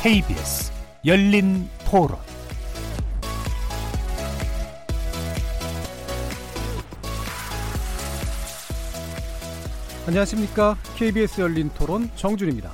KBS 열린 토론 안녕하십니까 KBS 열린 토론 정준입니다.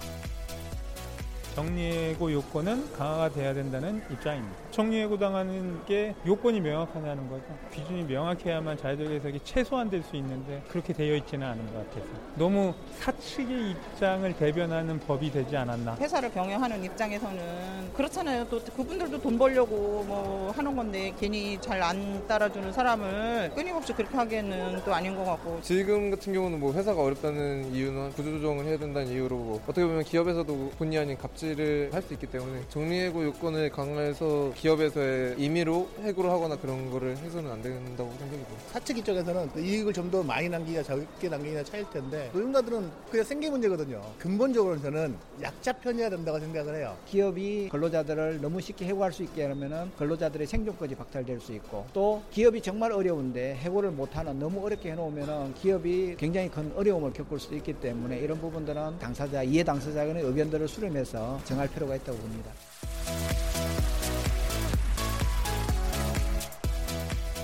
정리해고 요건은 강화가 돼야 된다는 입장입니다. 정리해고 당하는 게 요건이 명확하냐는 거죠. 기준이 명확해야만 자유적 해석이 최소한 될 수 있는데 그렇게 되어 있지는 않은 것 같아서 너무 사측의 입장을 대변하는 법이 되지 않았나. 회사를 경영하는 입장에서는 그렇잖아요. 또 그분들도 돈 벌려고 뭐 하는 건데 괜히 잘 안 따라주는 사람을 끊임없이 그렇게 하기에는 또 아닌 것 같고 지금 같은 경우는 뭐 회사가 어렵다는 이유는 구조조정을 해야 된다는 이유로 뭐 어떻게 보면 기업에서도 본의 아닌 갑질을 할 수 있기 때문에 정리해고 요건을 강화해서 기업에서의 임의로 해고를 하거나 그런 거를 해서는 안 된다고 생각이 듭니다. 사측 이쪽에서는 이익을 좀 더 많이 남기냐 적게 남기냐 차일 텐데 노동자들은 그냥 생계 문제거든요. 근본적으로는 저는 약자 편이어야 된다고 생각을 해요. 기업이 근로자들을 너무 쉽게 해고할 수 있게 하면은 근로자들의 생존까지 박탈될 수 있고 또 기업이 정말 어려운데 해고를 못하는 너무 어렵게 해놓으면은 기업이 굉장히 큰 어려움을 겪을 수 있기 때문에 이런 부분들은 당사자 이해 당사자의 의견들을 수렴해서 정할 필요가 있다고 봅니다.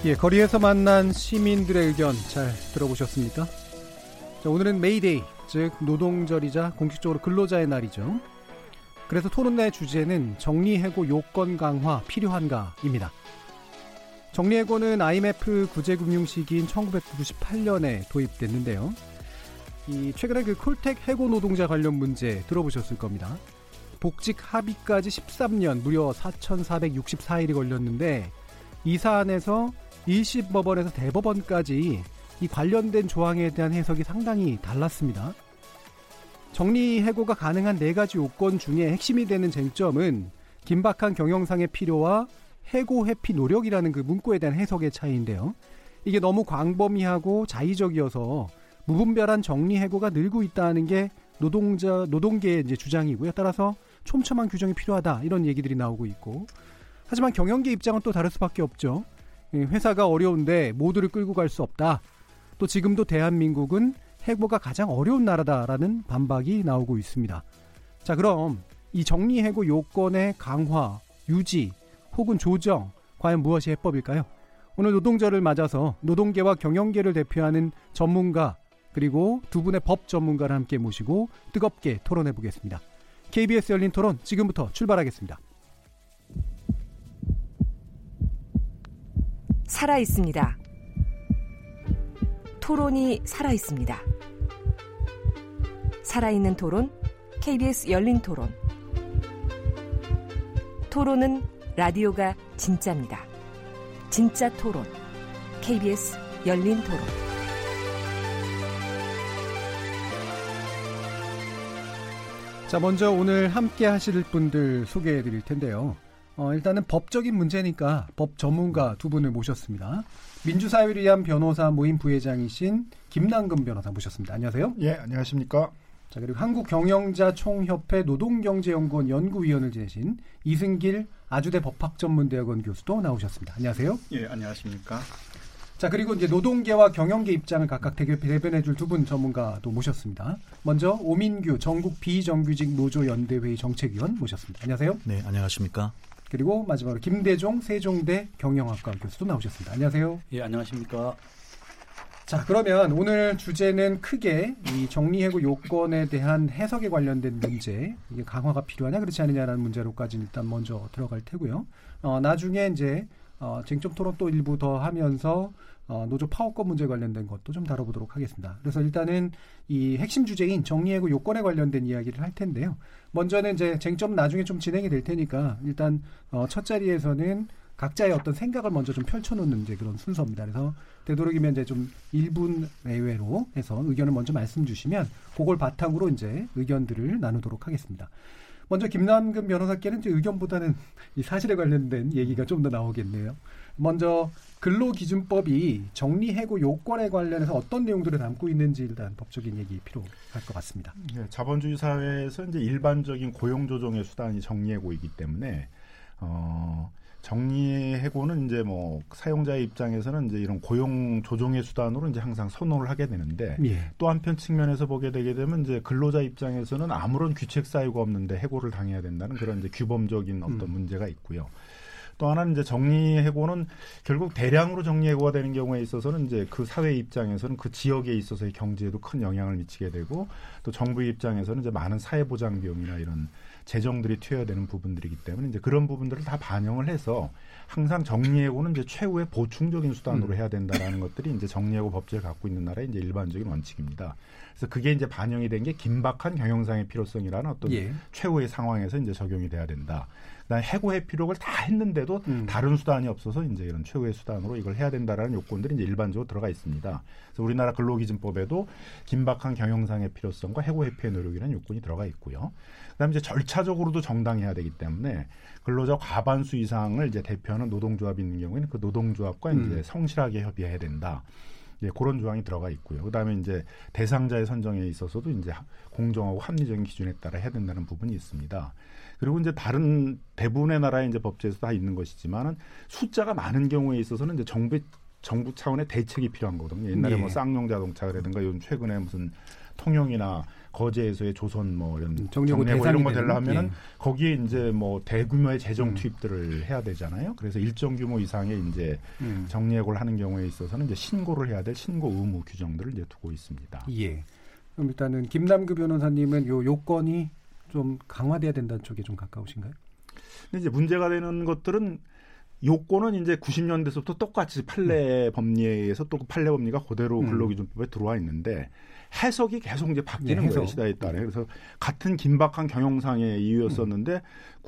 예, 거리에서 만난 시민들의 의견 잘 들어보셨습니까? 자, 오늘은 메이데이, 즉 노동절이자 공식적으로 근로자의 날이죠. 그래서 토론의 주제는 정리해고 요건 강화 필요한가입니다. 정리해고는 IMF 구제금융 시기인 1998년에 도입됐는데요. 이 최근에 그 콜텍 해고 노동자 관련 문제 들어보셨을 겁니다. 복직 합의까지 13년 무려 4,464일이 걸렸는데 이 사안에서 1심 법원에서 대법원까지 이 관련된 조항에 대한 해석이 상당히 달랐습니다. 정리 해고가 가능한 네 가지 요건 중에 핵심이 되는 쟁점은 긴박한 경영상의 필요와 해고 회피 노력이라는 그 문구에 대한 해석의 차이인데요. 이게 너무 광범위하고 자의적이어서 무분별한 정리 해고가 늘고 있다는 게 노동자 노동계의 이제 주장이고요. 따라서 촘촘한 규정이 필요하다 이런 얘기들이 나오고 있고 하지만 경영계 입장은 또 다를 수밖에 없죠. 회사가 어려운데 모두를 끌고 갈 수 없다. 또 지금도 대한민국은 해고가 가장 어려운 나라다라는 반박이 나오고 있습니다. 자, 그럼 이 정리 해고 요건의 강화, 유지 혹은 조정 과연 무엇이 해법일까요? 오늘 노동절을 맞아서 노동계와 경영계를 대표하는 전문가 그리고 두 분의 법 전문가를 함께 모시고 뜨겁게 토론해 보겠습니다. KBS 열린 토론 지금부터 출발하겠습니다. 살아 있습니다. 토론이 살아 있습니다. 살아있는 토론, KBS 열린 토론. 토론은 라디오가 진짜입니다. 진짜 토론, KBS 열린 토론. 자, 먼저 오늘 함께 하실 분들 소개해 드릴 텐데요. 어, 일단은 법적인 문제니까 법 전문가 두 분을 모셨습니다. 민주사회를 위한 변호사 모임 부회장이신 김남근 변호사 모셨습니다. 안녕하세요. 예, 안녕하십니까. 자, 그리고 한국경영자총협회 노동경제연구원 연구위원을 지내신 이승길 아주대 법학전문대학원 교수도 나오셨습니다. 안녕하세요. 예, 안녕하십니까. 자, 그리고 이제 노동계와 경영계 입장을 각각 대변해 줄 두 분 전문가도 모셨습니다. 먼저 오민규 전국 비정규직 노조 연대회의 정책위원 모셨습니다. 안녕하세요. 네, 안녕하십니까. 그리고 마지막으로 김대종 세종대 경영학과 교수도 나오셨습니다. 안녕하세요. 예, 안녕하십니까. 자, 그러면 오늘 주제는 크게 이 정리해고 요건에 대한 해석에 관련된 문제, 이게 강화가 필요하냐 그렇지 않느냐라는 문제로까지 일단 먼저 들어갈 테고요. 어, 나중에 이제 어, 쟁점 토론 또 일부 더 하면서 어, 노조 파업권 문제 관련된 것도 좀 다뤄보도록 하겠습니다. 그래서 일단은 이 핵심 주제인 정리해고 요건에 관련된 이야기를 할 텐데요. 먼저는 이제 쟁점 나중에 좀 진행이 될 테니까 일단 어, 첫 자리에서는 각자의 어떤 생각을 먼저 좀 펼쳐놓는 이제 그런 순서입니다. 그래서 되도록이면 이제 좀 1분 내외로 해서 의견을 먼저 말씀 주시면 그걸 바탕으로 이제 의견들을 나누도록 하겠습니다. 먼저 김남근 변호사께는 의견보다는 이 사실에 관련된 얘기가 좀 더 나오겠네요. 먼저 근로기준법이 정리해고 요건에 관련해서 어떤 내용들을 담고 있는지 일단 법적인 얘기 필요할 것 같습니다. 네, 자본주의 사회에서 이제 일반적인 고용 조정의 수단이 정리해고이기 때문에 어, 정리 해고는 이제 뭐 사용자의 입장에서는 이제 이런 고용 조정의 수단으로 이제 항상 선호를 하게 되는데 예. 또 한편 측면에서 보게 되게 되면 이제 근로자 입장에서는 아무런 규칙 사유가 없는데 해고를 당해야 된다는 그런 이제 규범적인 어떤 음. 문제가 있고요. 또 하나는 이제 정리해고는 결국 대량으로 정리해고가 되는 경우에 있어서는 이제 그 사회 입장에서는 그 지역에 있어서의 경제에도 큰 영향을 미치게 되고 또 정부 입장에서는 이제 많은 사회 보장 비용이나 이런 재정들이 투여되는 부분들이기 때문에 이제 그런 부분들을 다 반영을 해서 항상 정리해고는 이제 최후의 보충적인 수단으로 음. 해야 된다라는 것들이 이제 정리해고 법제를 갖고 있는 나라의 이제 일반적인 원칙입니다. 그래서 그게 이제 반영이 된 게 긴박한 경영상의 필요성이라는 어떤 예. 최후의 상황에서 이제 적용이 돼야 된다. 그다음에 해고 회피록을 다 했는데도 음. 다른 수단이 없어서 이제 이런 최후의 수단으로 이걸 해야 된다라는 요건들이 이제 일반적으로 들어가 있습니다. 그래서 우리나라 근로기준법에도 긴박한 경영상의 필요성과 해고 회피의 노력이라는 요건이 들어가 있고요. 그다음에 이제 절차적으로도 정당해야 되기 때문에 근로자 과반수 이상을 이제 대표하는 노동조합이 있는 경우에는 그 노동조합과 음. 이제 성실하게 협의해야 된다. 예, 그런 조항이 들어가 있고요. 그다음에 이제 대상자의 선정에 있어서도 이제 공정하고 합리적인 기준에 따라 해야 된다는 부분이 있습니다. 그리고 이제 다른 대부분의 나라의 이제 법제에서 다 있는 것이지만은 숫자가 많은 경우에 있어서는 이제 정부 정부 차원의 대책이 필요한 거거든요. 옛날에 예. 뭐 쌍용 자동차라든가 요즘 최근에 무슨 통영이나 거제에서의 조선 뭐 이런 음, 대상이 이런 거 되려 되는, 하면은 거기에 이제 뭐 대규모의 재정 음. 투입들을 해야 되잖아요. 그래서 일정 규모 이상의 이제 음. 정리해고를 하는 경우에 있어서는 이제 신고를 해야 될 신고 의무 규정들을 이제 두고 있습니다. 예. 그럼 일단은 김남규 변호사님은 요 요건이 좀 강화돼야 된다는 쪽에 좀 가까우신가요? 근데 이제 문제가 되는 것들은 요건은 이제 90년대서부터 똑같이 판례 법리에 의해서 또그 판례 법리가 그대로 음. 근로기준법에 들어와 있는데 해석이 계속 이제 바뀌는 네, 거예요 해석. 시대에 따라 그래서 같은 긴박한 경영상의 이유였었는데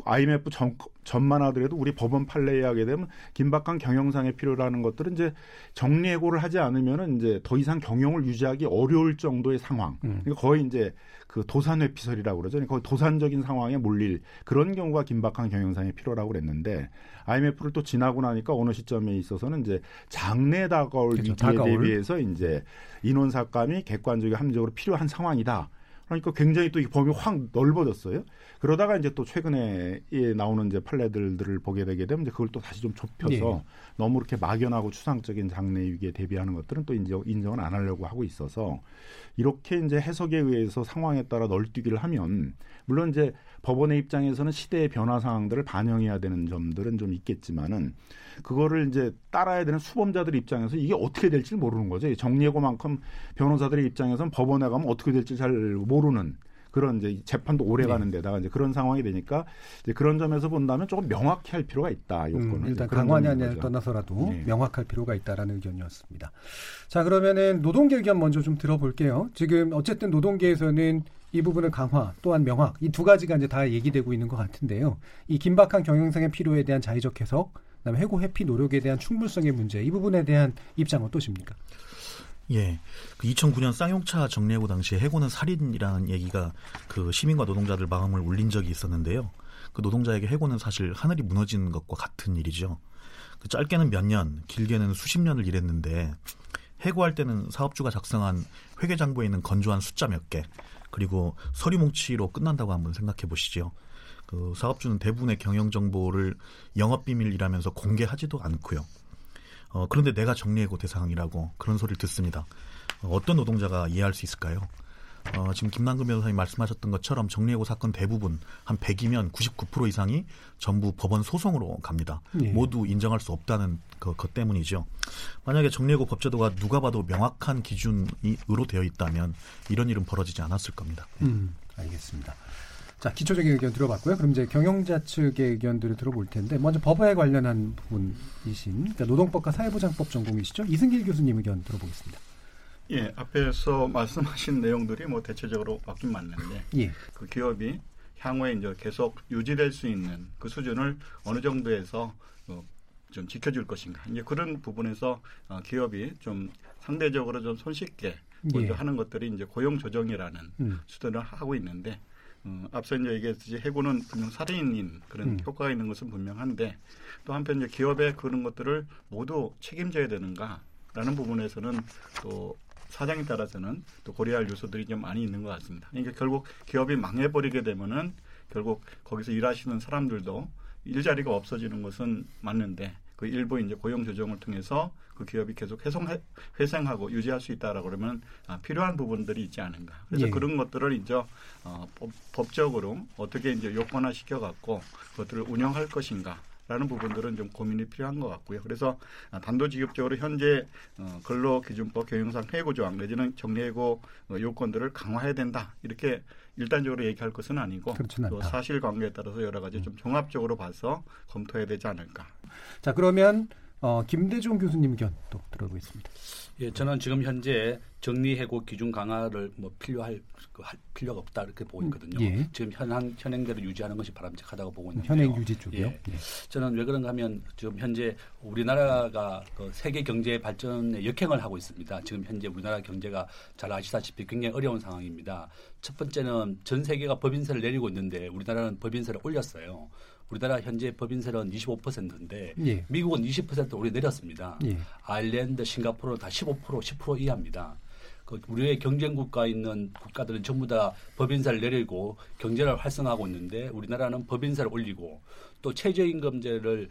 IMF 전, 전만 하더라도 우리 법원 판례에 하게 되면 긴박한 경영상의 필요라는 것들은 이제 정리해고를 하지 않으면은 이제 더 이상 경영을 유지하기 어려울 정도의 상황. 음. 그러니까 거의 이제 그 도산회피설이라고 그러죠. 그러니까 거의 도산적인 상황에 몰릴 그런 경우가 긴박한 경영상의 필요라고 그랬는데 IMF를 또 지나고 나니까 어느 시점에 있어서는 이제 장래 다가올 그렇죠. 위기에 다가올. 대비해서 이제 인원 삭감이 객관적이고 합리적으로 필요한 상황이다. 그러니까 굉장히 또 이 범위 확 넓어졌어요. 그러다가 이제 또 최근에 예, 나오는 이제 판례들을 보게 되게 되면 이제 그걸 또 다시 좀 좁혀서 예. 너무 이렇게 막연하고 추상적인 장래 위기에 대비하는 것들은 또 인정, 인정을 안 하려고 하고 있어서 이렇게 이제 해석에 의해서 상황에 따라 널뛰기를 하면 물론 이제 법원의 입장에서는 시대의 변화 상황들을 반영해야 되는 점들은 좀 있겠지만은 그거를 이제 따라야 되는 수범자들 입장에서 이게 어떻게 될지 모르는 거죠. 이 정리해고만큼 변호사들의 입장에서는 법원에 가면 어떻게 될지 잘 모르는 그런 이제 재판도 오래 네. 가는 데다가 이제 그런 상황이 되니까 이제 그런 점에서 본다면 조금 명확히 할 필요가 있다. 요건은 음, 일단 그런 강화냐 점인 아니냐를 거죠. 떠나서라도 네. 명확할 필요가 있다라는 의견이었습니다. 자 그러면은 노동계 의견 먼저 좀 들어볼게요. 지금 어쨌든 노동계에서는 이 부분을 강화 또한 명확 이 두 가지가 이제 다 얘기되고 있는 것 같은데요. 이 긴박한 경영상의 필요에 대한 자의적 해석, 그다음에 해고 회피 노력에 대한 충분성의 문제 이 부분에 대한 입장 어떠십니까? 예. 그 2009년 쌍용차 정리해고 당시에 해고는 살인이라는 얘기가 그 시민과 노동자들 마음을 울린 적이 있었는데요. 그 노동자에게 해고는 사실 하늘이 무너지는 것과 같은 일이죠. 그 짧게는 몇 년, 길게는 수십 년을 일했는데 해고할 때는 사업주가 작성한 회계 장부에 있는 건조한 숫자 몇 개, 그리고 서류 뭉치로 끝난다고 한번 생각해 보시죠. 그 사업주는 대부분의 경영 정보를 영업 비밀이라면서 공개하지도 않고요. 어, 그런데 내가 정리해고 대상이라고 그런 소리를 듣습니다. 어, 떤 노동자가 이해할 수 있을까요? 어, 지금 김남근 변호사님 말씀하셨던 것처럼 정리해고 사건 대부분 한 100이면 99% 이상이 전부 법원 소송으로 갑니다. 예. 모두 인정할 수 없다는 그, 것 때문이죠. 만약에 정리해고 법제도가 누가 봐도 명확한 기준으로 되어 있다면 이런 일은 벌어지지 않았을 겁니다. 음, 알겠습니다. 자, 기초적인 의견 들어봤고요. 그럼 이제 경영자 측의 의견들을 들어볼 텐데 먼저 법에 관련한 부분이신 그러니까 노동법과 사회보장법 전공이시죠? 이승길 교수님 의견 들어보겠습니다. 예, 앞에서 말씀하신 내용들이 뭐 대체적으로 맞긴 맞는데 예. 그 기업이 향후에 이제 계속 유지될 수 있는 그 수준을 어느 정도에서 어, 좀 지켜줄 것인가 이제 그런 부분에서 어, 기업이 좀 상대적으로 좀 손쉽게 먼저 예. 하는 것들이 이제 고용 조정이라는 음. 수단을 하고 있는데 어, 앞서 이제 얘기했듯이 해고는 분명 살인인 그런 음. 효과가 있는 것은 분명한데 또 한편 이제 기업의 그런 것들을 모두 책임져야 되는가라는 부분에서는 또 사장에 따라서는 또 고려할 요소들이 좀 많이 있는 것 같습니다. 그러니까 결국 기업이 망해버리게 되면은 결국 거기서 일하시는 사람들도 일자리가 없어지는 것은 맞는데 그 일부 이제 고용 조정을 통해서 그 기업이 계속 회송 회생하고 유지할 수 있다라고 그러면 아, 필요한 부분들이 있지 않은가. 그래서 예. 그런 것들을 이제 어, 법, 적으로 어떻게 이제 요건화 시켜 갖고 그것들을 운영할 것인가. 라는 부분들은 좀 고민이 필요한 것 같고요. 그래서 아, 단도직입적으로 현재 어, 근로기준법 경영상 해고 조항 내지는 정리해고 어, 요건들을 강화해야 된다 이렇게 일단적으로 얘기할 것은 아니고 또 사실관계에 따라서 여러 가지 좀 종합적으로 봐서 검토해야 되지 않을까. 자 그러면 어, 김대중 교수님 의견 또 들어보겠습니다. 예, 저는 지금 현재 정리 해고 기준 강화를 뭐 필요할 그할 필요가 없다 이렇게 보고 있거든요. 예. 지금 현행 현행대로 유지하는 것이 바람직하다고 보고 있는데요. 현행 유지 쪽이요. 예. 예. 저는 왜 그런가 하면 지금 현재 우리나라가 그 세계 경제 발전에 역행을 하고 있습니다. 지금 현재 우리나라 경제가 잘 아시다시피 굉장히 어려운 상황입니다. 첫 번째는 전 세계가 법인세를 내리고 있는데 우리나라는 법인세를 올렸어요. 우리나라 현재 법인세는 25%인데 예. 미국은 20% 우리 내렸습니다. 예. 아일랜드, 싱가포르는 다 15%, 10% 이하입니다. 그 우리의 경쟁 국가에 있는 국가들은 전부 다 법인세를 내리고 경제를 활성화하고 있는데 우리나라는 법인세를 올리고 또 최저임금제를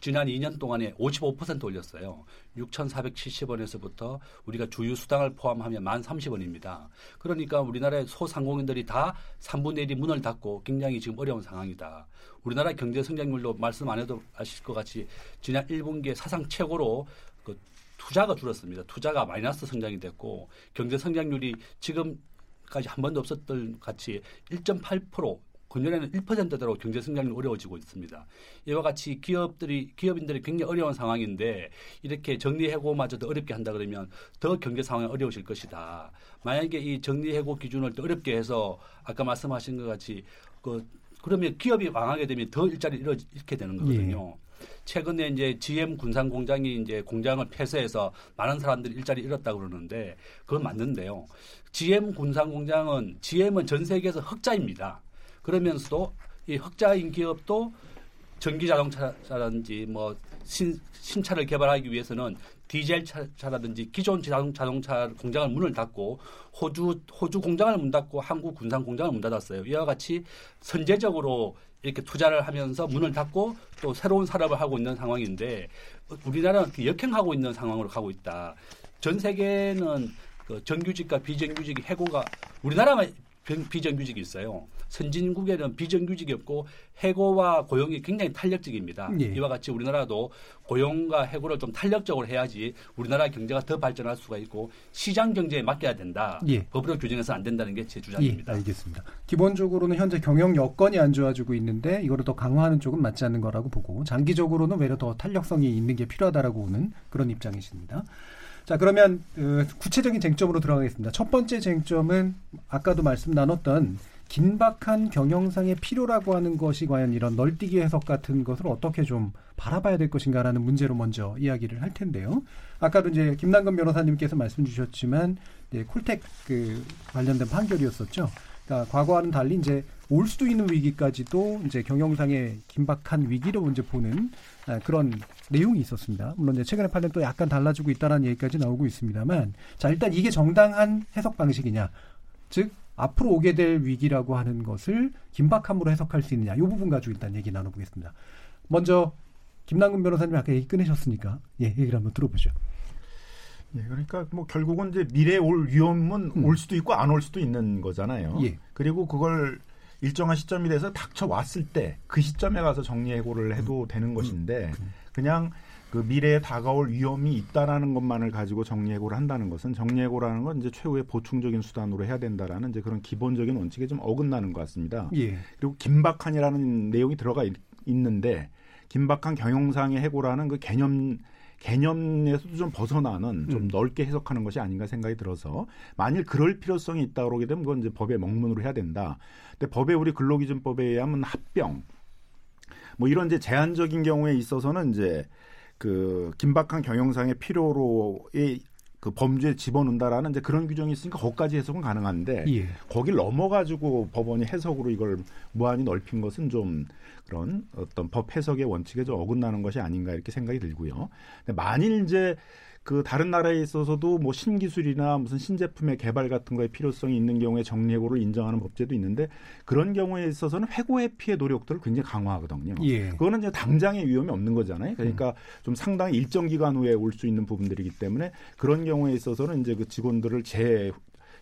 지난 2년 동안에 55% 올렸어요. 6,470원에서부터 우리가 주유 수당을 포함하면 1,030원입니다. 그러니까 우리나라의 소상공인들이 다 3분의 1이 문을 닫고 굉장히 지금 어려운 상황이다. 우리나라 경제 성장률도 말씀 안 해도 아실 것 같이 지난 1분기에 사상 최고로 그 투자가 줄었습니다. 투자가 마이너스 성장이 됐고 경제 성장률이 지금까지 한 번도 없었던 같이 1.8% 금년에는 1%대로 경제 성장이 어려워지고 있습니다. 이와 같이 기업들이 기업인들이 굉장히 어려운 상황인데 이렇게 정리해고마저도 어렵게 한다 그러면 더 경제 상황이 어려우실 것이다. 만약에 이 정리해고 기준을 더 어렵게 해서 아까 말씀하신 것 같이 그 그러면 기업이 망하게 되면 더 일자리 잃게 되는 거거든요. 예. 최근에 이제 GM 군산 공장이 이제 공장을 폐쇄해서 많은 사람들이 일자리 잃었다고 그러는데 그건 맞는데요. GM 군산 공장은 GM은 전 세계에서 흑자입니다. 그러면서도 이 흑자인 기업도 전기 자동차라든지 뭐 신, 신차를 개발하기 위해서는 디젤 차라든지 기존 자동차 공장을 문을 닫고 호주 호주 공장을 문 닫고 한국 군산 공장을 문 닫았어요. 이와 같이 선제적으로 이렇게 투자를 하면서 문을 닫고 또 새로운 산업을 하고 있는 상황인데 우리나라는 역행하고 있는 상황으로 가고 있다. 전 세계는 그 정규직과 비정규직의 해고가 우리나라만 비정규직이 있어요. 선진국에는 비정규직이 없고 해고와 고용이 굉장히 탄력적입니다. 예. 이와 같이 우리나라도 고용과 해고를 좀 탄력적으로 해야지 우리나라 경제가 더 발전할 수가 있고 시장 경제에 맡겨야 된다. 예. 법으로 규정해서 안 된다는 게 제 주장입니다. 예, 알겠습니다. 기본적으로는 현재 경영 여건이 안 좋아지고 있는데 이거를 더 강화하는 쪽은 맞지 않는 거라고 보고 장기적으로는 외려 더 탄력성이 있는 게 필요하다라고 보는 그런 입장이십니다. 자, 그러면 그 구체적인 쟁점으로 들어가겠습니다. 첫 번째 쟁점은 아까도 말씀 나눴던 긴박한 경영상의 필요라고 하는 것이 과연 이런 널뛰기 해석 같은 것을 어떻게 좀 바라봐야 될 것인가라는 문제로 먼저 이야기를 할 텐데요. 아까도 이제 김남근 변호사님께서 말씀 주셨지만 이제 콜텍 그 관련된 판결이었었죠. 그러니까 과거와는 달리 이제 올 수도 있는 위기까지도 이제 경영상의 긴박한 위기로 이제 보는 아, 그런 내용이 있었습니다. 물론 이제 최근에 판례 또 약간 달라지고 있다는 얘기까지 나오고 있습니다만, 자 일단 이게 정당한 해석 방식이냐, 즉 앞으로 오게 될 위기라고 하는 것을 긴박함으로 해석할 수 있느냐, 이 부분 가지고 일단 얘기 나눠보겠습니다. 먼저 김남근 변호사님 아까 얘기 끊으셨으니까 예 얘기를 한번 들어보죠. 예, 그러니까 뭐 결국은 이제 미래에 올 위험은 음. 올 수도 있고 안 올 수도 있는 거잖아요. 예. 그리고 그걸 일정한 시점이 돼서 닥쳐 왔을 때 그 시점에 가서 정리 해고를 해도 음. 되는 것인데 음. 그냥 그 미래에 다가올 위험이 있다라는 것만을 가지고 정리해고를 한다는 것은 정리해고라는 건 이제 최후의 보충적인 수단으로 해야 된다라는 이제 그런 기본적인 원칙에 좀 어긋나는 것 같습니다. 예. 그리고 긴박한이라는 내용이 들어가 있, 는데 긴박한 경영상의 해고라는 그 개념 개념에서도 좀 벗어나는 좀 음. 넓게 해석하는 것이 아닌가 생각이 들어서 만일 그럴 필요성이 있다 그러게 되면 그건 이제 법의 명문으로 해야 된다. 근데 법에 우리 근로기준법에 의하면 합병 뭐 이런 이제 제한적인 경우에 있어서는 이제 그 긴박한 경영상의 필요로의 그 범죄에 집어넣는다라는 이제 그런 규정이 있으니까 거기까지 해석은 가능한데 예. 거길 넘어가지고 법원이 해석으로 이걸 무한히 넓힌 것은 좀 그런 어떤 법 해석의 원칙에 좀 어긋나는 것이 아닌가 이렇게 생각이 들고요. 근데 만일 이제 그 다른 나라에 있어서도 뭐 신기술이나 무슨 신제품의 개발 같은 거에 필요성이 있는 경우에 정리해고를 인정하는 법제도 있는데 그런 경우에 있어서는 해고 회피의 노력들을 굉장히 강화하거든요. 예. 그거는 이제 당장의 위험이 없는 거잖아요. 그러니까 음. 좀 상당히 일정 기간 후에 올 수 있는 부분들이기 때문에 그런 경우에 있어서는 이제 그 직원들을 재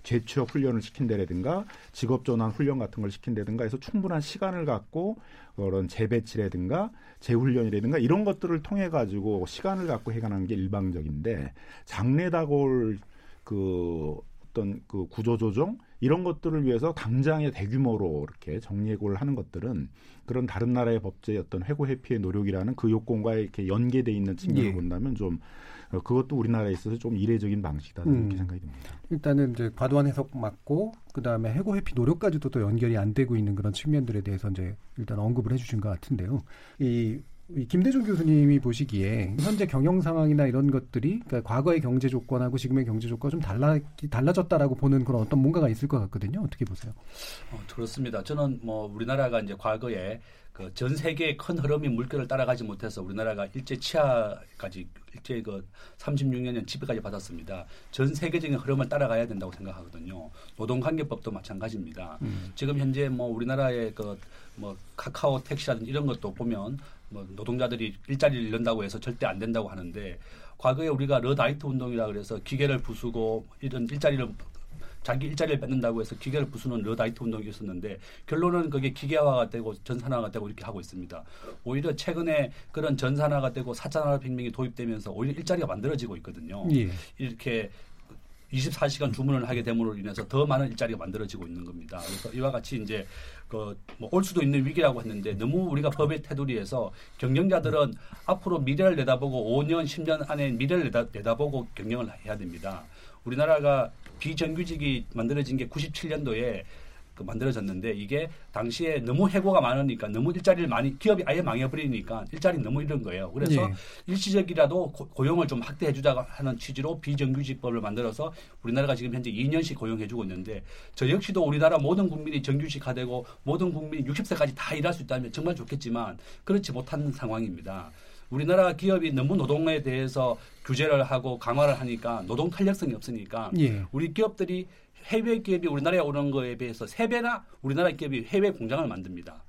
재취업 훈련을 시킨다든가 직업 전환 훈련 같은 걸 시킨다든가 해서 충분한 시간을 갖고 그런 재배치라든가 재훈련이라든가 이런 것들을 통해 가지고 시간을 갖고 해가는 게 일방적인데 장래다골 그 어떤 그 구조조정 이런 것들을 위해서 당장의 대규모로 이렇게 정리해고를 하는 것들은 그런 다른 나라의 법제의 어떤 해고 회피의 노력이라는 그 요건과 이렇게 연계돼 있는 측면을 예. 본다면 좀 어, 그것도 우리나라에 있어서 좀 이례적인 방식이다 음. 이렇게 생각이 듭니다. 일단은 이제 과도한 해석 맞고 그다음에 해고 회피 노력까지도 또 연결이 안 되고 있는 그런 측면들에 대해서 이제 일단 언급을 해 주신 것 같은데요. 이, 이 김대중 교수님이 보시기에 현재 경영 상황이나 이런 것들이 그러니까 과거의 경제 조건하고 지금의 경제 조건이 좀 달라 달라졌다라고 보는 그런 어떤 뭔가가 있을 것 같거든요. 어떻게 보세요? 어, 그렇습니다. 저는 뭐 우리나라가 이제 과거에 그 전 세계의 큰 흐름이 물결을 따라가지 못해서 우리나라가 일제 치하까지 일제 그 36년 지배까지 받았습니다. 전 세계적인 흐름을 따라가야 된다고 생각하거든요. 노동관계법도 마찬가지입니다. 음. 지금 현재 뭐 우리나라의 그 뭐 카카오 택시라든지 이런 것도 보면 뭐 노동자들이 일자리를 잃는다고 해서 절대 안 된다고 하는데 과거에 우리가 러다이트 운동이라 그래서 기계를 부수고 이런 일자리를 자기 일자리를 뺏는다고 해서 기계를 부수는 러다이트 운동이 있었는데 결론은 그게 기계화가 되고 전산화가 되고 이렇게 하고 있습니다. 오히려 최근에 그런 전산화가 되고 사차산업 혁명이 도입되면서 오히려 일자리가 만들어지고 있거든요. 예. 이렇게 24시간 주문을 하게 됨으로 인해서 더 많은 일자리가 만들어지고 있는 겁니다. 그래서 이와 같이 이제 그 뭐 올 수도 있는 위기라고 했는데 너무 우리가 법의 테두리에서 경영자들은 앞으로 미래를 내다보고 5년, 10년 안에 미래를 내다, 내다보고 경영을 해야 됩니다. 우리나라가 비정규직이 만들어진 게 97년도에 그 만들어졌는데 이게 당시에 너무 해고가 많으니까 너무 일자리를 많이 기업이 아예 망해버리니까 일자리 너무 잃은 거예요. 그래서 예. 일시적이라도 고- 고용을 좀 확대해주자 하는 취지로 비정규직법을 만들어서 우리나라가 지금 현재 2년씩 고용해주고 있는데 저 역시도 우리나라 모든 국민이 정규직화 되고 모든 국민이 60세까지 다 일할 수 있다면 정말 좋겠지만 그렇지 못한 상황입니다. 우리나라 기업이 너무 노동에 대해서 규제를 하고 강화를 하니까 노동 탄력성이 없으니까 예. 우리 기업들이 해외 기업이 우리나라에 오는 거에 비해서 세 배나 우리나라 기업이 해외 공장을 만듭니다.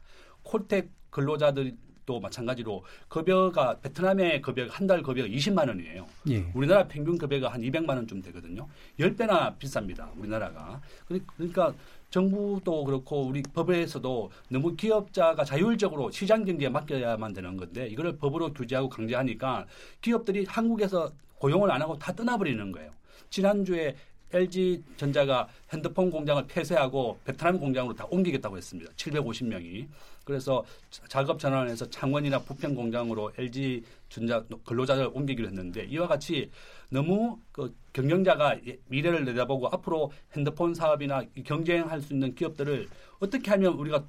콜텍 근로자들도 마찬가지로 급여가 베트남의 급여가 한 달 급여가 20만 원이에요. 예. 우리나라 평균 급여가 한 200만 원쯤 되거든요. 10배나 비쌉니다. 우리나라가. 그러- 그러니까 정부도 그렇고 우리 법에서도 너무 기업자가 자율적으로 시장 경제에 맡겨야만 되는 건데 이거를 법으로 규제하고 강제하니까 기업들이 한국에서 고용을 안 하고 다 떠나버리는 거예요. 지난주에 LG 전자가 핸드폰 공장을 폐쇄하고 베트남 공장으로 다 옮기겠다고 했습니다. 750명이. 그래서 자- 작업 전환해서 창원이나 부평 공장으로 LG 전자 근로자를 옮기기로 했는데 이와 같이 너무 그 경영자가 예- 미래를 내다보고 앞으로 핸드폰 사업이나 이 경쟁할 수 있는 기업들을 어떻게 하면 우리가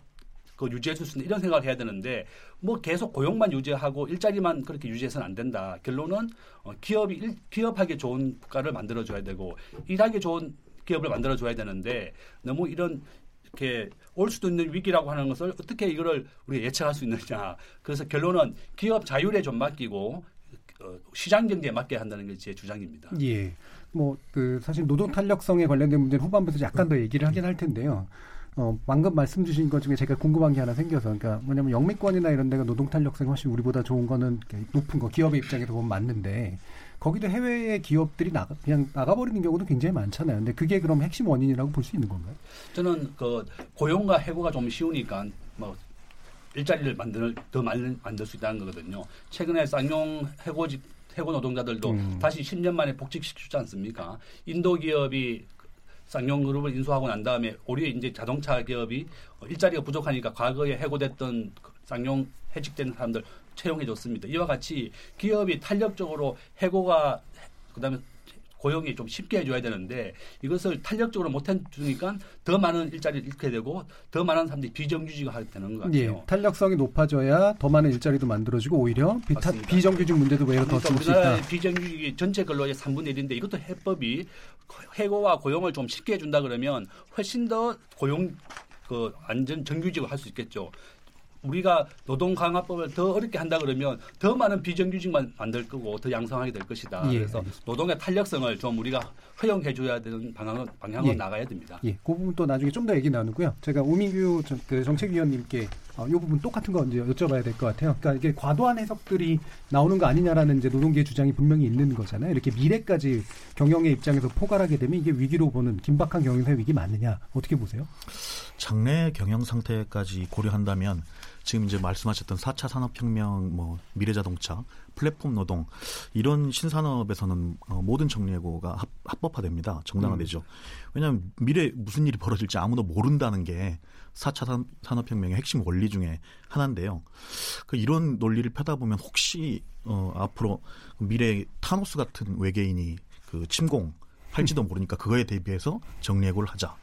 그 유지해 줄수 있는 이런 생각을 해야 되는데 뭐 계속 고용만 유지하고 일자리만 그렇게 유지해서는 안 된다. 결론은 어, 기업이 일, 기업하기 좋은 국가를 만들어 줘야 되고 일하기 좋은 기업을 만들어 줘야 되는데 너무 이런 이렇게 올 수도 있는 위기라고 하는 것을 어떻게 이거를 우리가 예측할 수 있느냐. 그래서 결론은 기업 자율에 좀 맡기고 어, 시장 경제에 맡겨야 한다는 게 제 주장입니다. 예. 뭐 그 사실 노동 탄력성에 관련된 문제는 후반부에서 약간 더 얘기를 하긴 할 텐데요. 어, 방금 말씀 주신 것 중에 제가 궁금한 게 하나 생겨서, 그러니까 뭐냐면 영미권이나 이런 데가 노동 탄력성이 훨씬 우리보다 좋은 거는 높은 거, 기업의 입장에서 보면 맞는데, 거기도 해외의 기업들이 나가, 그냥 나가버리는 경우도 굉장히 많잖아요. 근데 그게 그럼 핵심 원인이라고 볼 수 있는 건가요? 저는 그 고용과 해고가 좀 쉬우니까 뭐 일자리를 만들 더 많이 만들 수 있다는 거거든요. 최근에 쌍용 해고직 해고 노동자들도 음. 다시 10년 만에 복직시키지 않습니까? 인도 기업이 쌍용 그룹을 인수하고 난 다음에 오히려 이제 자동차 기업이 어, 일자리가 부족하니까 과거에 해고됐던 그 쌍용 해직된 사람들 채용해 줬습니다. 이와 같이 기업이 탄력적으로 해고가 그다음에 고용이 좀 쉽게 해줘야 되는데 이것을 탄력적으로 못 해주니까 더 많은 일자리를 잃게 되고 더 많은 사람들이 비정규직화 하게 되는 것 같아요. 예. 탄력성이 높아져야 더 많은 일자리도 만들어지고 오히려 비타. 비정규직 문제도 외로 더 그러니까 줄수 있다. 우리나라의 비정규직이 전체 근로의 3분의 1인데 이것도 해법이 해고와 고용을 좀 쉽게 해준다 그러면 훨씬 더 고용 그 안전 정규직을 할 수 있겠죠. 우리가 노동 강화법을 더 어렵게 한다 그러면 더 많은 비정규직만 만들 거고 더 양성하게 될 것이다. 예, 그래서 알겠습니다. 노동의 탄력성을 좀 우리가 허용해 줘야 되는 방향 방향으로 예. 나가야 됩니다. 예, 그 부분 또 나중에 좀 더 얘기 나누고요. 제가 우민규 정- 그 정책위원님께 어, 이 부분 똑같은 거 이제 여쭤봐야 될 것 같아요. 그러니까 이게 과도한 해석들이 나오는 거 아니냐라는 이제 노동계의 주장이 분명히 있는 거잖아요. 이렇게 미래까지 경영의 입장에서 포괄하게 되면 이게 위기로 보는 긴박한 경영사 위기 맞느냐 어떻게 보세요? 장래 경영 상태까지 고려한다면 지금 이제 말씀하셨던 4차 산업혁명, 뭐 미래자동차, 플랫폼 노동 이런 신산업에서는 어, 모든 정리해고가 합, 합법화됩니다. 정당화되죠. 왜냐하면 미래 무슨 일이 벌어질지 아무도 모른다는 게 4차 산, 산업혁명의 핵심 원리 중에 하나인데요. 그 이런 논리를 펴다 보면 혹시 어, 앞으로 미래 타노스 같은 외계인이 그 침공 할지도 모르니까 그거에 대비해서 정리해고를 하자.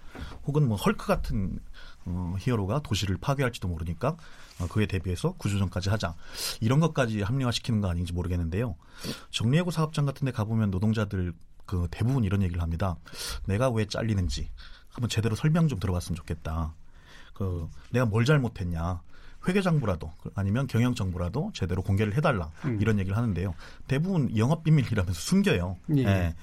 혹은 뭐 헐크 같은 어, 히어로가 도시를 파괴할지도 모르니까 어, 그에 대비해서 구조정까지 하자. 이런 것까지 합리화시키는 거 아닌지 모르겠는데요. 정리해고 사업장 같은 데 가보면 노동자들 그 대부분 이런 얘기를 합니다. 내가 왜 잘리는지 한번 제대로 설명 좀 들어봤으면 좋겠다. 그 내가 뭘 잘못했냐. 회계장부라도 아니면 경영정보라도 제대로 공개를 해달라 음. 이런 얘기를 하는데요. 대부분 영업비밀이라면서 숨겨요. 예. 예.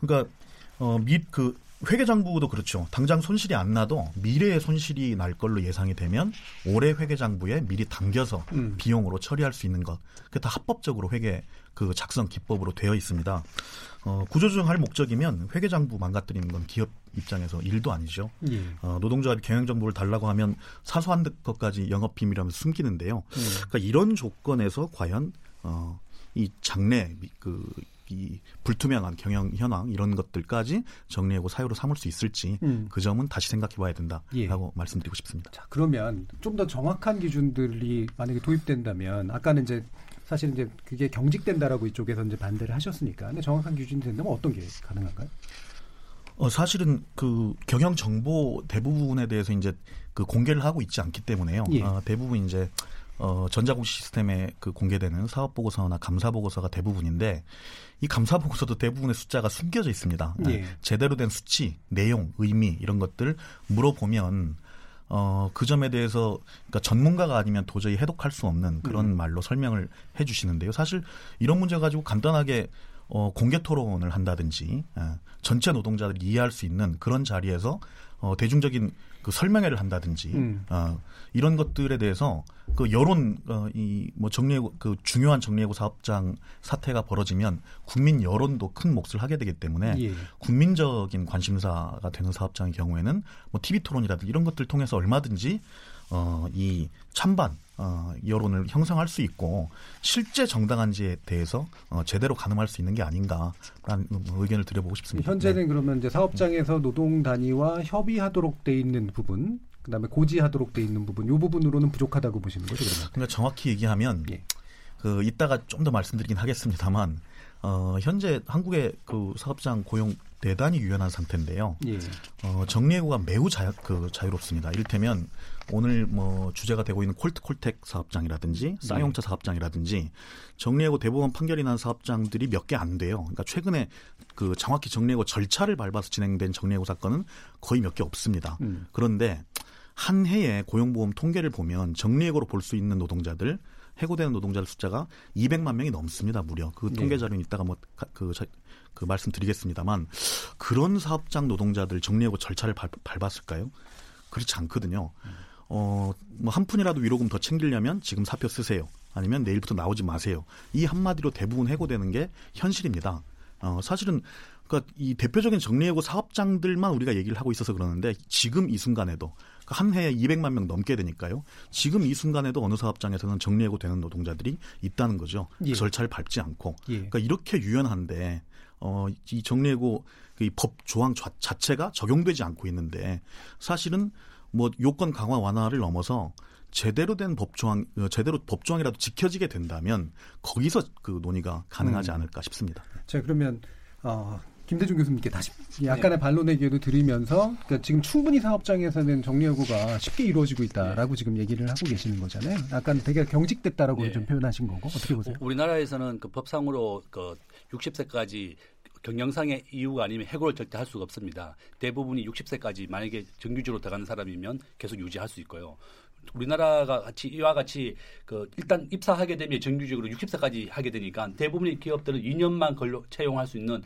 그러니까 어, 미, 그 회계 장부도 그렇죠. 당장 손실이 안 나도 미래에 손실이 날 걸로 예상이 되면 올해 회계 장부에 미리 당겨서 음. 비용으로 처리할 수 있는 것. 그게 다 합법적으로 회계 그 작성 기법으로 되어 있습니다. 어, 구조조정할 목적이면 회계 장부 망가뜨리는 건 기업 입장에서 일도 아니죠. 예. 어, 노동조합이 경영 정보를 달라고 하면 사소한 것까지 영업 비밀이라면서 숨기는데요. 음. 그러니까 이런 조건에서 과연 어, 이 장래 미- 그, 이 불투명한 경영 현황 이런 것들까지 정리하고 사유로 삼을 수 있을지 음. 그 점은 다시 생각해 봐야 된다라고 예. 말씀드리고 싶습니다. 자, 그러면 좀 더 정확한 기준들이 만약에 도입된다면 아까는 이제 사실 이제 그게 경직된다라고 이쪽에서 이제 반대를 하셨으니까 근데 정확한 기준이 된다면 어떤 게 가능한가요? 어, 사실은 그 경영 정보 대부분에 대해서 이제 그 공개를 하고 있지 않기 때문에요. 예. 어, 대부분 이제 어, 전자공시 시스템에 그 공개되는 사업 보고서나 감사 보고서가 대부분인데 이 감사 보고서도 대부분의 숫자가 숨겨져 있습니다. 예. 아, 제대로 된 수치, 내용, 의미 이런 것들 물어보면 어, 그 점에 대해서 그러니까 전문가가 아니면 도저히 해독할 수 없는 그런 음. 말로 설명을 해 주시는데요. 사실 이런 문제 가지고 간단하게 어, 공개 토론을 한다든지 예, 전체 노동자들이 이해할 수 있는 그런 자리에서 어, 대중적인 그 설명회를 한다든지 음. 어, 이런 것들에 대해서 그 여론 어, 이뭐 정리해고 그 중요한 정리해고 사업장 사태가 벌어지면 국민 여론도 큰 몫을 하게 되기 때문에 예. 국민적인 관심사가 되는 사업장의 경우에는 뭐 TV 토론이라든지 이런 것들 통해서 얼마든지 어, 이 찬반 어, 여론을 형성할 수 있고 실제 정당한지에 대해서 어, 제대로 가늠할 수 있는 게 아닌가라는 의견을 드려보고 싶습니다. 현재는 네. 그러면 이제 사업장에서 노동 단위와 협의하도록 돼 있는 부분, 그다음에 고지하도록 돼 있는 부분, 이 부분으로는 부족하다고 보시는 거죠, 그러면? 그러니까 정확히 얘기하면 예. 그 이따가 좀 더 말씀드리긴 하겠습니다만 어, 현재 한국의 그 사업장 고용 대단히 유연한 상태인데요. 예. 어, 정리해고가 매우 자유, 그 자유롭습니다. 이를테면 오늘 뭐 주제가 되고 있는 콜트콜텍 사업장이라든지 쌍용차 사업장이라든지 정리해고 대법원 판결이 난 사업장들이 몇 개 안 돼요. 그러니까 최근에 그 정확히 정리해고 절차를 밟아서 진행된 정리해고 사건은 거의 몇 개 없습니다. 음. 그런데 한 해에 고용보험 통계를 보면 정리해고로 볼 수 있는 노동자들 해고되는 노동자들 숫자가 200만 명이 넘습니다. 무려 그 통계 네. 자료는 이따가 뭐그 그 말씀드리겠습니다만 그런 사업장 노동자들 정리하고 절차를 밟, 밟았을까요? 그렇지 않거든요. 어, 뭐 한 푼이라도 위로금 더 챙기려면 지금 사표 쓰세요. 아니면 내일부터 나오지 마세요. 이 한마디로 대부분 해고되는 게 현실입니다. 어, 사실은 그러니까 이 대표적인 정리해고 사업장들만 우리가 얘기를 하고 있어서 그러는데 지금 이 순간에도 그러니까 한 해에 200만 명 넘게 되니까요. 지금 이 순간에도 어느 사업장에서는 정리해고 되는 노동자들이 있다는 거죠. 예. 그 절차를 밟지 않고. 예. 그러니까 이렇게 유연한데 어, 이 정리해고 그법 조항 자, 자체가 적용되지 않고 있는데 사실은 뭐 요건 강화 완화를 넘어서 제대로 된 법조항, 어, 제대로 법조항이라도 지켜지게 된다면 거기서 그 논의가 가능하지 음. 않을까 싶습니다. 자, 그러면 어, 김대중 교수님께 다시 약간의 반론의 기회도 드리면서 그러니까 지금 충분히 사업장에서는 정리해고가 쉽게 이루어지고 있다라고 지금 얘기를 하고 계시는 거잖아요. 약간 되게 경직됐다라고 네. 좀 표현하신 거고 어떻게 보세요? 우리나라에서는 그 법상으로 그 60세까지 경영상의 이유가 아니면 해고를 절대 할 수가 없습니다. 대부분이 60세까지 만약에 정규직으로 들어가는 사람이면 계속 유지할 수 있고요. 우리나라가 같이 이와 같이 그 일단 입사하게 되면 정규직으로 60세까지 하게 되니까 대부분의 기업들은 2년만 걸로 채용할 수 있는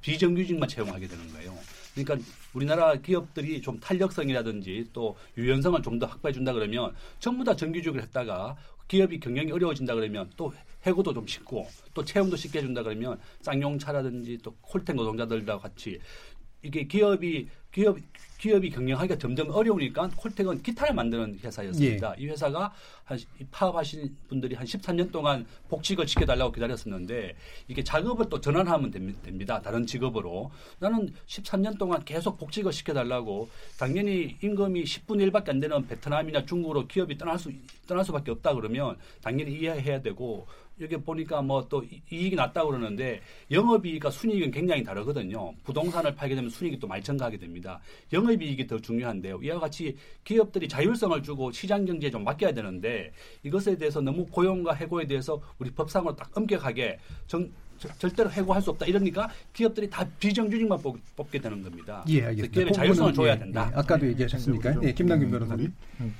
비정규직만 채용하게 되는 거예요. 그러니까 우리나라 기업들이 좀 탄력성이라든지 또 유연성을 좀 더 확보해 준다 그러면 전부 다 정규직을 했다가 기업이 경영이 어려워진다 그러면 또 해고도 좀 쉽고 또 채용도 쉽게 해준다 그러면 쌍용차라든지 또 콜텐 노동자들과 같이 이게 기업이 기업 기업이 경영하기가 점점 어려우니까 콜텍은 기타를 만드는 회사였습니다. 예. 이 회사가 한 파업하신 분들이 한 13년 동안 복직을 지켜달라고 기다렸었는데 이게 작업을 또 전환하면 됩니다. 다른 직업으로 나는 13년 동안 계속 복직을 시켜달라고 당연히 임금이 10분의 1밖에 안 되는 베트남이나 중국으로 기업이 떠날 수 떠날 수밖에 없다 그러면 당연히 이해해야 되고 여기 보니까 뭐 또 이익이 났다고 그러는데 영업이익과 순이익은 굉장히 다르거든요. 부동산을 팔게 되면 순이익이 또 많이 증가하게 됩니다. 영업이익이 더 중요한데요. 이와 같이 기업들이 자율성을 주고 시장 경제에 좀 맡겨야 되는데 이것에 대해서 너무 고용과 해고에 대해서 우리 법상으로 딱 엄격하게 정, 절대로 해고할 수 없다 이러니까 기업들이 다 비정규직만 뽑, 게 되는 겁니다. 예, 알겠습니다. 기업의 자율성을 줘야 예, 된다. 예, 아까도 얘기하셨으니까. 예, 김남균 변호사님.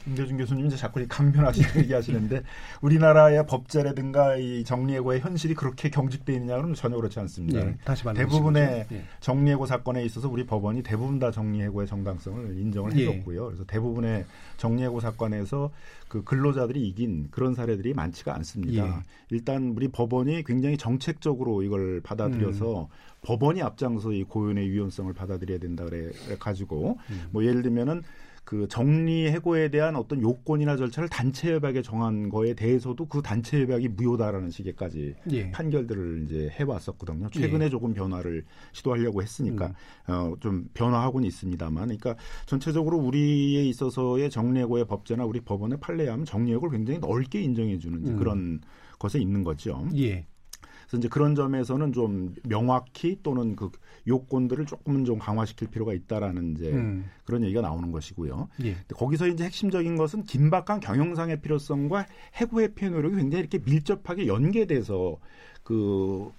김대중 교수님 이제 자꾸 강변하시는 얘기하시는데 우리나라의 법제라든가 이 정리해고의 현실이 그렇게 경직돼 있느냐 그러면 전혀 그렇지 않습니다. 예, 다시 대부분의 예. 정리해고 사건에 있어서 우리 법원이 대부분 다 정리해고의 정당성을 인정을 예. 해줬고요. 그래서 대부분의 정리해고 사건에서 그 근로자들이 이긴 그런 사례들이 많지가 않습니다. 예. 일단 우리 법원이 굉장히 정책적으로 이걸 받아들여서 음. 법원이 앞장서 이 고연의 위헌성을 받아들여야 된다 그래 가지고 음. 뭐 예를 들면은 그 정리 해고에 대한 어떤 요건이나 절차를 단체 협약에 정한 거에 대해서도 그 단체 협약이 무효다라는 식의까지 예. 판결들을 이제 해왔었거든요. 최근에 예. 조금 변화를 시도하려고 했으니까 음. 어, 좀 변화하고는 있습니다만, 그러니까 전체적으로 우리에 있어서의 정리해고의 법제나 우리 법원의 판례에 하면 정리해고를 굉장히 넓게 인정해주는 음. 그런 것에 있는 거죠. 예. 그래서 이제 그런 점에서는 좀 명확히 또는 그 요건들을 조금은 좀 강화시킬 필요가 있다라는 이제 음. 그런 얘기가 나오는 것이고요. 예. 거기서 이제 핵심적인 것은 긴박한 경영상의 필요성과 해고의 피해 노력이 굉장히 이렇게 밀접하게 연계돼서 그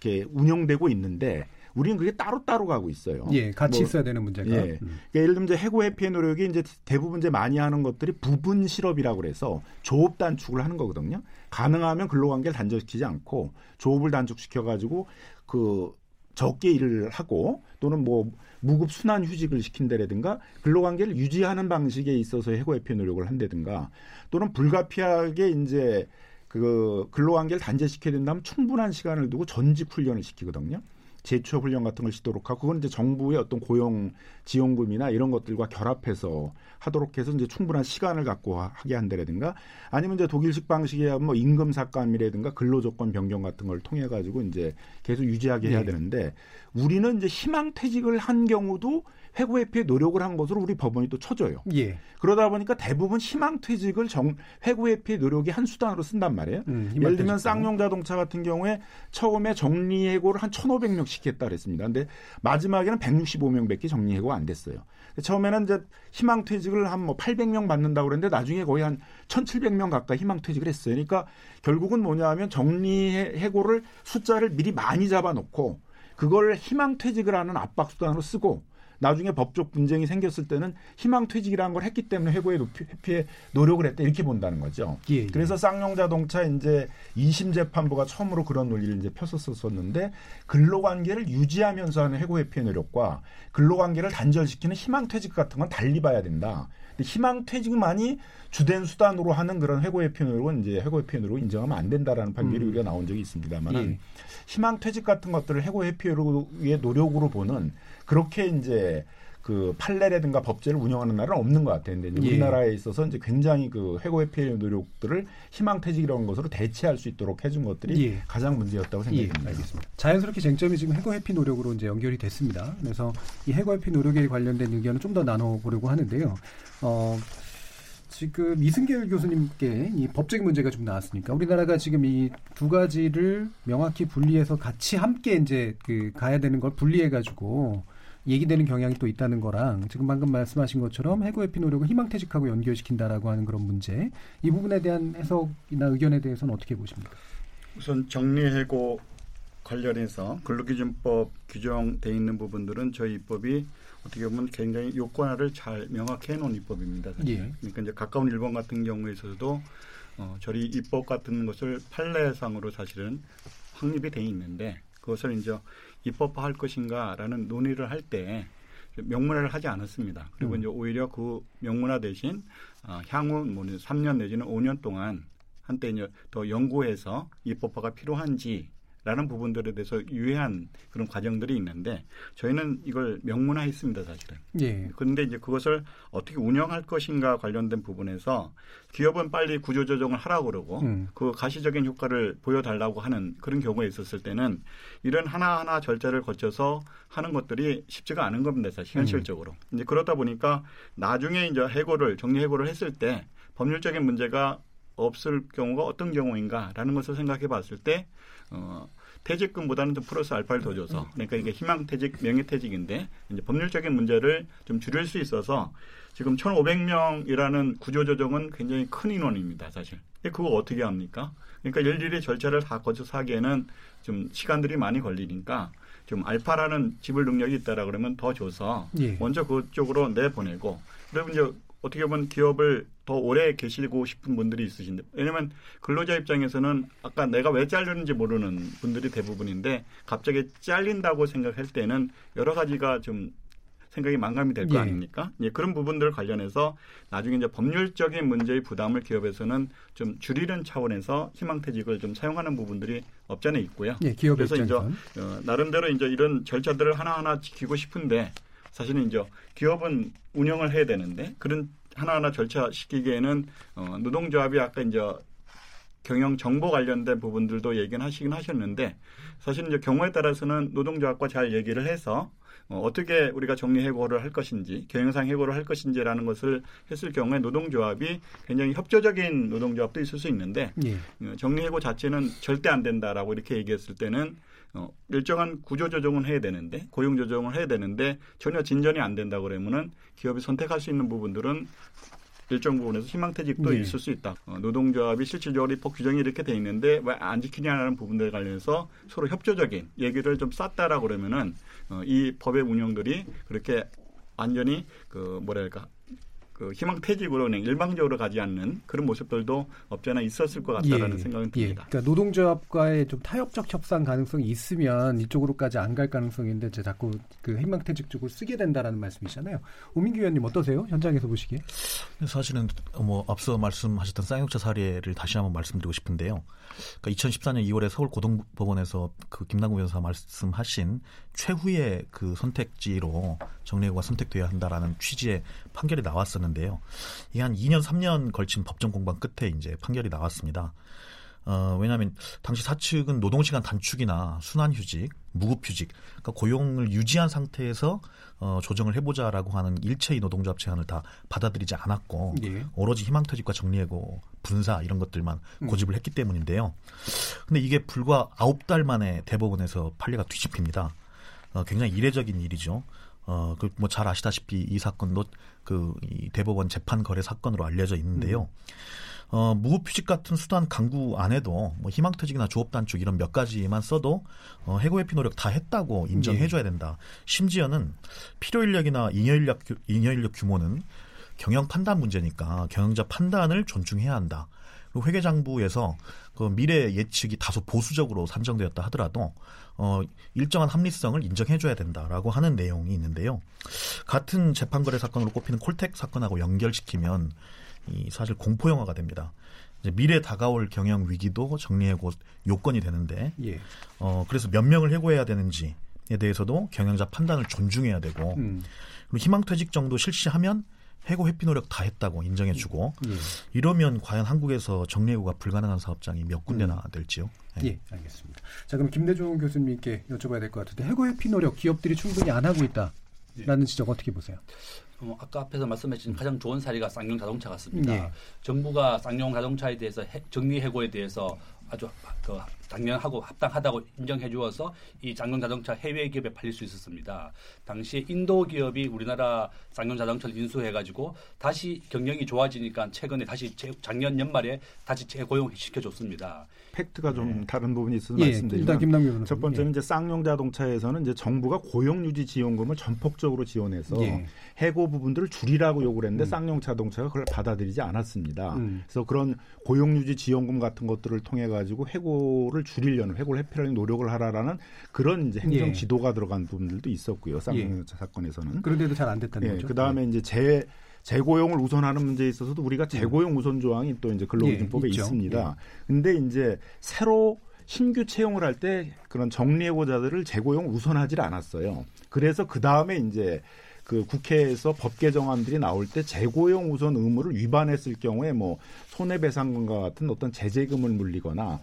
이렇게 운영되고 있는데 우리는 그게 따로따로 가고 있어요. 예, 같이 뭐, 있어야 되는 문제가. 예. 음. 그러니까 예를 들면 이제 해고 회피의 노력이 이제 대부분 이제 많이 하는 것들이 부분 실업이라고 그래서 조업 단축을 하는 거거든요. 가능하면 근로관계를 단절시키지 않고 조업을 단축시켜 가지고 그 적게 일을 하고 또는 뭐 무급 순환 휴직을 시킨다라든가 근로관계를 유지하는 방식에 있어서 해고 회피 노력을 한다든가 또는 불가피하게 이제 그 근로관계를 단절시켜야 된다면 충분한 시간을 두고 전직 훈련을 시키거든요. 재취업 훈련 같은 걸 시도록 하고 그건 이제 정부의 어떤 고용 지원금이나 이런 것들과 결합해서 하도록 해서 이제 충분한 시간을 갖고 하게 한다라든가 아니면 이제 독일식 방식의 뭐 임금 삭감이라든가 근로 조건 변경 같은 걸 통해 가지고 이제 계속 유지하게 해야 네. 되는데 우리는 이제 희망 퇴직을 한 경우도 해고 회피에 노력을 한 것으로 우리 법원이 또 쳐줘요. 예. 그러다 보니까 대부분 희망 퇴직을 정 해고 회피의 노력이 한 수단으로 쓴단 말이에요. 음, 예를 들면 쌍용 자동차 같은 경우에 처음에 정리 해고를 한 1,500명씩 했다 그랬습니다. 근데 마지막에는 165명밖에 정리 해고가 안 됐어요. 처음에는 이제 희망 퇴직을 한 뭐 800명 받는다고 그랬는데 나중에 거의 한 1,700명 가까이 희망 퇴직을 했어요. 그러니까 결국은 뭐냐 하면 정리 해고를 숫자를 미리 많이 잡아놓고 그걸 희망 퇴직을 하는 압박 수단으로 쓰고 나중에 법적 분쟁이 생겼을 때는 희망 퇴직이라는 걸 했기 때문에 해고에 회피에 노력을 했다 이렇게 본다는 거죠. 예, 예. 그래서 쌍용자동차 이제 2심 재판부가 처음으로 그런 논리를 이제 폈었었는데 근로관계를 유지하면서 하는 해고 회피의 노력과 근로관계를 단절시키는 희망 퇴직 같은 건 달리 봐야 된다. 근데 희망 퇴직만이 주된 수단으로 하는 그런 해고 회피 노력은 이제 해고 회피 노력을 인정하면 안 된다라는 판결이 음. 우리가 나온 적이 있습니다만 예. 희망 퇴직 같은 것들을 해고 회피의 노력으로 보는 그렇게 이제 그 판례라든가 법제를 운영하는 나라는 없는 것 같아요. 근데 예. 우리나라에 있어서 이제 굉장히 그 해고 회피의 노력들을 희망퇴직이라는 것으로 대체할 수 있도록 해준 것들이 예. 가장 문제였다고 생각합니다. 예. 알겠습니다. 자연스럽게 쟁점이 지금 해고 회피 노력으로 이제 연결이 됐습니다. 그래서 이 해고 회피 노력에 관련된 의견을 좀 더 나눠보려고 하는데요. 어, 지금 이승길 교수님께 이 법적인 문제가 좀 나왔으니까 우리나라가 지금 이 두 가지를 명확히 분리해서 같이 함께 이제 그 가야 되는 걸 분리해 가지고 얘기되는 경향이 또 있다는 거랑 지금 방금 말씀하신 것처럼 해고 회피 노력을 희망퇴직하고 연결시킨다라고 하는 그런 문제 이 부분에 대한 해석이나 의견에 대해서는 어떻게 보십니까? 우선 정리해고 관련해서 근로기준법 규정돼 있는 부분들은 저희 입법이 어떻게 보면 굉장히 요건화를 잘 명확히 해놓은 입법입니다. 예. 그러니까 이제 가까운 일본 같은 경우에 있어서도 어, 저희 입법 같은 것을 판례상으로 사실은 확립이 돼 있는데 그것을 이제 입법화할 것인가라는 논의를 할 때 명문화를 하지 않았습니다. 그리고 음. 이제 오히려 그 명문화 대신 어, 향후 뭐 3년 내지는 5년 동안 한때 이제 더 연구해서 입법화가 필요한지 라는 부분들에 대해서 유해한 그런 과정들이 있는데 저희는 이걸 명문화했습니다 사실은. 예. 그런데 이제 그것을 어떻게 운영할 것인가 관련된 부분에서 기업은 빨리 구조조정을 하라고 그러고 음. 그 가시적인 효과를 보여달라고 하는 그런 경우가 있었을 때는 이런 하나하나 절차를 거쳐서 하는 것들이 쉽지가 않은 겁니다 사실 현실적으로. 이제 그러다 보니까 나중에 이제 해고를 정리 해고를 했을 때 법률적인 문제가 없을 경우가 어떤 경우인가라는 것을 생각해 봤을 때 어, 퇴직금보다는 좀 플러스 알파를 더 줘서 그러니까 이게 희망퇴직, 명예퇴직인데 이제 법률적인 문제를 좀 줄일 수 있어서 지금 1,500명이라는 구조조정은 굉장히 큰 인원입니다, 사실. 그거 어떻게 합니까? 그러니까 일일이 절차를 다 거쳐서 하기에는 좀 시간들이 많이 걸리니까 좀 알파라는 지불 능력이 있다라 그러면 더 줘서 예. 먼저 그쪽으로 내보내고 그러면 이제 어떻게 보면 기업을 더 오래 계시고 싶은 분들이 있으신데 왜냐면 근로자 입장에서는 아까 내가 왜 잘렸는지 모르는 분들이 대부분인데 갑자기 잘린다고 생각할 때는 여러 가지가 좀 생각이 망감이 될거 예. 아닙니까? 예, 그런 부분들 관련해서 나중에 이제 법률적인 문제의 부담을 기업에서는 좀 줄이는 차원에서 희망퇴직을 좀 사용하는 부분들이 없지 않아 있고요. 예, 기업 그래서 이제 입장에선. 어, 나름대로 이제 이런 절차들을 하나하나 지키고 싶은데 사실은 이제 기업은 운영을 해야 되는데 그런 하나하나 절차 시키기에는 어, 노동조합이 아까 이제 경영 정보 관련된 부분들도 얘기는 하시긴 하셨는데 사실 이제 경우에 따라서는 노동조합과 잘 얘기를 해서 어, 어떻게 우리가 정리 해고를 할 것인지 경영상 해고를 할 것인지라는 것을 했을 경우에 노동조합이 굉장히 협조적인 노동조합도 있을 수 있는데 예. 어, 정리 해고 자체는 절대 안 된다라고 이렇게 얘기했을 때는 어, 일정한 구조 조정은 해야 되는데 고용 조정을 해야 되는데 전혀 진전이 안 된다 그러면은 기업이 선택할 수 있는 부분들은 일정 부분에서 희망퇴직도 네. 있을 수 있다. 어, 노동조합이 실질적으로 입법 규정이 이렇게 돼 있는데 왜 안 지키냐라는 부분들 관련해서 서로 협조적인 얘기를 좀 쌌다라 그러면은 어, 이 법의 운영들이 그렇게 완전히 그 뭐랄까 그 희망 퇴직으로 그냥 일방적으로 가지 않는 그런 모습들도 없지 않아 있었을 것 같다라는 생각은 예. 듭니다. 그러니까 노동조합과의 좀 타협적 협상 가능성이 있으면 이쪽으로까지 안 갈 가능성인데 이제 자꾸 그 희망퇴직 쪽을 쓰게 된다라는 말씀이잖아요. 오민규 의원님 어떠세요? 현장에서 보시기에? 사실은 뭐 앞서 말씀하셨던 쌍용차 사례를 다시 한번 말씀드리고 싶은데요. 그러니까 2014년 2월에 서울 고등법원에서 그 김남국 변호사 말씀하신 최후의 그 선택지로 정례구가 선택돼야 한다라는 취지의 판결이 나왔었는데 요. 이게 한 2년 3년 걸친 법정 공방 끝에 이제 판결이 나왔습니다. 어, 왜냐하면 당시 사측은 노동시간 단축이나 순환휴직, 무급휴직, 그러니까 고용을 유지한 상태에서 어, 조정을 해보자라고 하는 일체의 노동조합 제안을 다 받아들이지 않았고 예. 오로지 희망퇴직과 정리해고 분사 이런 것들만 고집을 했기 때문인데요. 근데 이게 불과 아홉 달 만에 대법원에서 판례가 뒤집힙니다. 어, 굉장히 이례적인 일이죠. 어, 그 뭐 잘 아시다시피 이 사건도 그 이 대법원 재판 거래 사건으로 알려져 있는데요. 어, 무급휴직 같은 수단 강구 안 해도 뭐 희망퇴직이나 조업단축 이런 몇 가지만 써도 어, 해고 회피 노력 다 했다고 인정해줘야 된다. 심지어는 필요 인력이나 잉여 인력, 규- 잉여 인력 규모는 경영 판단 문제니까 경영자 판단을 존중해야 한다. 그리고 회계장부에서 그 미래 예측이 다소 보수적으로 산정되었다 하더라도 어, 일정한 합리성을 인정해줘야 된다라고 하는 내용이 있는데요. 같은 재판거래 사건으로 꼽히는 콜텍 사건하고 연결시키면 이 사실 공포 영화가 됩니다. 이제 미래 다가올 경영 위기도 정리해고 요건이 되는데 예. 어, 그래서 몇 명을 해고해야 되는지에 대해서도 경영자 판단을 존중해야 되고 음. 그리고 희망퇴직 정도 실시하면 해고 회피 노력 다 했다고 인정해주고 예. 이러면 과연 한국에서 정리해고가 불가능한 사업장이 몇 군데나 될지요? 네. 예, 알겠습니다. 자, 그럼 김대중 교수님께 여쭤봐야 될 것 같은데 해고 회피 노력 기업들이 충분히 안 하고 있다라는 지적 어떻게 보세요? 어, 아까 앞에서 말씀하신 가장 좋은 사례가 쌍용 자동차 같습니다. 예. 정부가 쌍용 자동차에 대해서 해- 정리 해고에 대해서 아주 그 작년하고 합당하다고 인정해 주어서 이 쌍용 자동차 해외 기업에 팔릴 수 있었습니다. 당시에 인도 기업이 우리나라 쌍용 자동차를 인수해 가지고 다시 경영이 좋아지니까 최근에 다시 재, 작년 연말에 다시 재고용 시켜 줬습니다. 팩트가 좀 네. 다른 부분이 있어서 예, 말씀드리면 변호사님. 첫 번째는 예. 이제 쌍용 자동차에서는 이제 정부가 고용 유지 지원금을 전폭적으로 지원해서 예. 해고 부분들을 줄이라고 요구를 했는데 쌍용 자동차가 그걸 받아들이지 않았습니다. 음. 그래서 그런 고용 유지 지원금 같은 것들을 통해 가지고 해고를 줄이려는 해고를 회피하려는 노력을 하라라는 그런 이제 행정 예. 지도가 들어간 부분들도 있었고요. 쌍용 예. 사건에서는. 그런데도 잘 안 됐다는 예, 거죠. 그 다음에 이제 재 재고용을 우선하는 문제에 있어서도 우리가 재고용 우선 조항이 또 이제 근로기준법에 예. 있습니다. 근데 이제 새로 신규 채용을 할 때 그런 정리해고자들을 재고용 우선하지 않았어요. 그래서 그 다음에 이제 그 국회에서 법 개정안들이 나올 때 재고용 우선 의무를 위반했을 경우에 뭐 손해배상금과 같은 어떤 제재금을 물리거나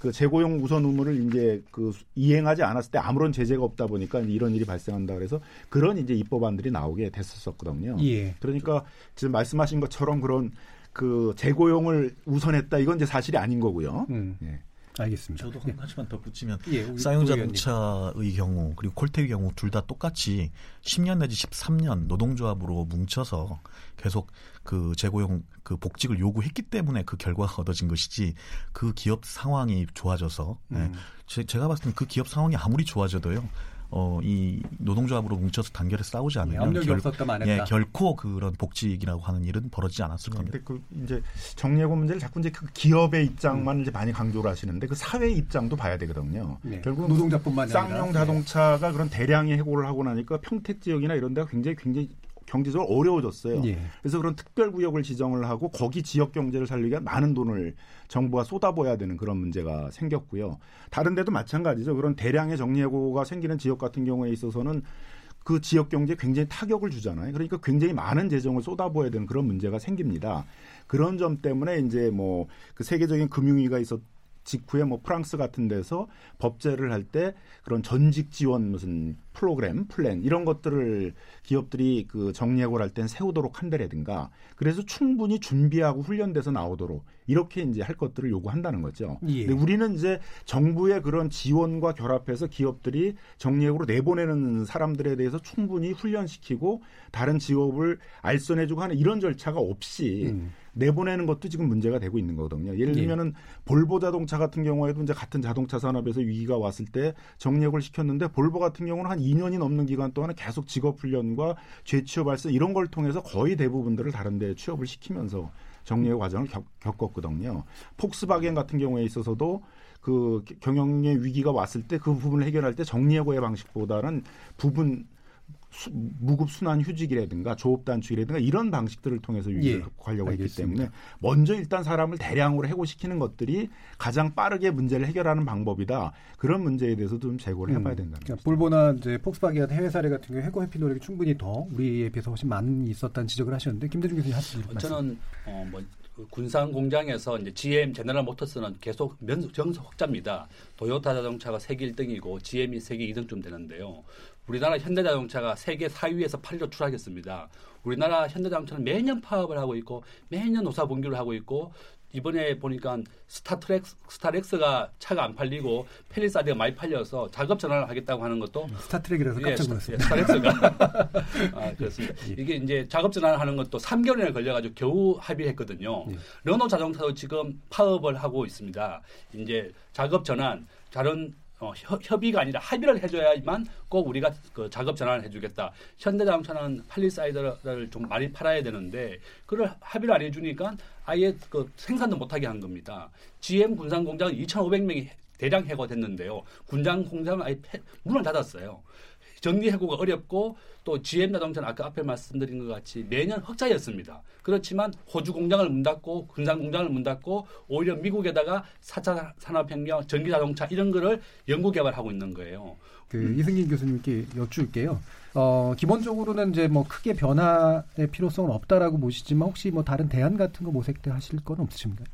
그 재고용 우선 의무를 이제 그 이행하지 않았을 때 아무런 제재가 없다 보니까 이런 일이 발생한다 그래서 그런 이제 입법안들이 나오게 됐었거든요. 예. 그러니까 지금 말씀하신 것처럼 그런 그 재고용을 우선했다 이건 이제 사실이 아닌 거고요. 음. 예. 알겠습니다. 저도 한 가지만 예, 우리 쌍용 고 의원님. 자동차의 경우 그리고 콜테의 경우 둘 다 똑같이 10년 내지 13년 노동조합으로 뭉쳐서 계속 그 재고용 그 복직을 요구했기 때문에 그 결과가 얻어진 것이지 그 기업 상황이 좋아져서 음. 예. 제, 제가 봤을 때는 그 기업 상황이 아무리 좋아져도요. 어, 이 노동조합으로 뭉쳐서 단결에 싸우지 않으면 압력이 결- 없었다면 안 했다. 예, 결코 그런 복직이라고 하는 일은 벌어지지 않았을 겁니다. 근데 그 이제 정리해고 문제를 자꾸 이제 그 기업의 입장만 이제 많이 강조를 하시는데 그 사회 입장도 봐야 되거든요. 네. 결국 노동자뿐만 아니라 쌍용 자동차가 그런 대량의 해고를 하고 나니까 평택 지역이나 이런 데가 굉장히 굉장히 경제적으로 어려워졌어요. 예. 그래서 그런 특별 구역을 지정을 하고 거기 지역 경제를 살리기 위한 많은 돈을 정부가 쏟아부어야 되는 그런 문제가 생겼고요. 다른 데도 마찬가지죠. 그런 대량의 정리해고가 생기는 지역 같은 경우에 있어서는 그 지역 경제에 굉장히 타격을 주잖아요. 그러니까 굉장히 많은 재정을 쏟아부어야 되는 그런 문제가 생깁니다. 그런 점 때문에 이제 뭐 그 세계적인 금융위기가 있었 직후에 뭐 프랑스 같은 데서 법제를 할 때 그런 전직 지원 무슨 프로그램, 플랜 이런 것들을 기업들이 그 정리해고를 할 땐 세우도록 한다라든가 그래서 충분히 준비하고 훈련돼서 나오도록 이렇게 이제 할 것들을 요구한다는 거죠. 예. 근데 우리는 이제 정부의 그런 지원과 결합해서 기업들이 정리해고로 내보내는 사람들에 대해서 충분히 훈련시키고 다른 직업을 알선해주고 하는 이런 절차가 없이 음. 내보내는 것도 지금 문제가 되고 있는 거거든요. 예를 예. 들면은 볼보 자동차 같은 경우에도 이제 같은 자동차 산업에서 위기가 왔을 때 정리해고를 시켰는데 볼보 같은 경우는 한 2년이 넘는 기간 동안은 계속 직업 훈련과 재취업 발생 이런 걸 통해서 거의 대부분들을 다른 데 취업을 시키면서 정리해고 과정을 겪, 겪었거든요. 폭스바겐 같은 경우에 있어서도 그 경영의 위기가 왔을 때 그 부분을 해결할 때 정리해고의 방식보다는 부분 수- 무급 순환 휴직이라든가 조업 단축이라든가 이런 방식들을 통해서 예, 극복하려고 했기 알겠습니다. 때문에 먼저 일단 사람을 대량으로 해고시키는 것들이 가장 빠르게 문제를 해결하는 방법이다. 그런 문제에 대해서도 좀 재고를 해봐야 된다는 그러니까 거죠. 볼보나 이제 폭스바겐 같은 해외 사례 같은 경우 해고 회피 노력이 충분히 더 우리에 비해서 훨씬 많이 있었다는 지적을 하셨는데 김대중 교수님 하시는 말씀. 저는 어, 뭐 군산 공장에서 이제 GM 제너럴 모터스는 계속 면 정석 확자입니다. 도요타 자동차가 세계 1등이고 GM이 세계 2등쯤 되는데요. 우리나라 현대자동차가 세계 4위에서 8위로 추락했습니다. 우리나라 현대자동차는 매년 파업을 하고 있고 매년 노사 분규를 하고 있고 이번에 보니까 스타트렉 스타렉스가 차가 안 팔리고 팰리세이드가 많이 팔려서 작업 전환을 하겠다고 하는 것도 스타트랙이라서 깜짝 놀랐습니다. 예, 스타렉스가 아, 그렇습니다. 이게 이제 작업 전환하는 것도 3개월이나 걸려가지고 겨우 합의했거든요. 예. 르노 자동차도 지금 파업을 하고 있습니다. 이제 작업 전환 다른 어, 협- 협의가 아니라 합의를 해줘야만 꼭 우리가 그 작업 전환을 해주겠다. 현대자동차는 팰리세이드를 좀 많이 팔아야 되는데 그걸 합의를 안 해주니까 아예 그 생산도 못하게 한 겁니다. GM 군산 공장은 2,500명이 대량 해고됐는데요. 군장 공장은 아예 폐- 문을 닫았어요. 정리 해고가 어렵고 또 GM 자동차는 아까 앞에 말씀드린 것 같이 매년 흑자였습니다. 그렇지만 호주 공장을 문 닫고 군산 공장을 문 닫고 오히려 미국에다가 4차 산업혁명, 전기 자동차 이런 거를 연구 개발하고 있는 거예요. 그 이승긴 교수님께 여쭐게요. 어, 기본적으로는 이제 뭐 크게 변화의 필요성은 없다라고 보시지만 혹시 뭐 다른 대안 같은 거 모색대 하실 건 없으십니까?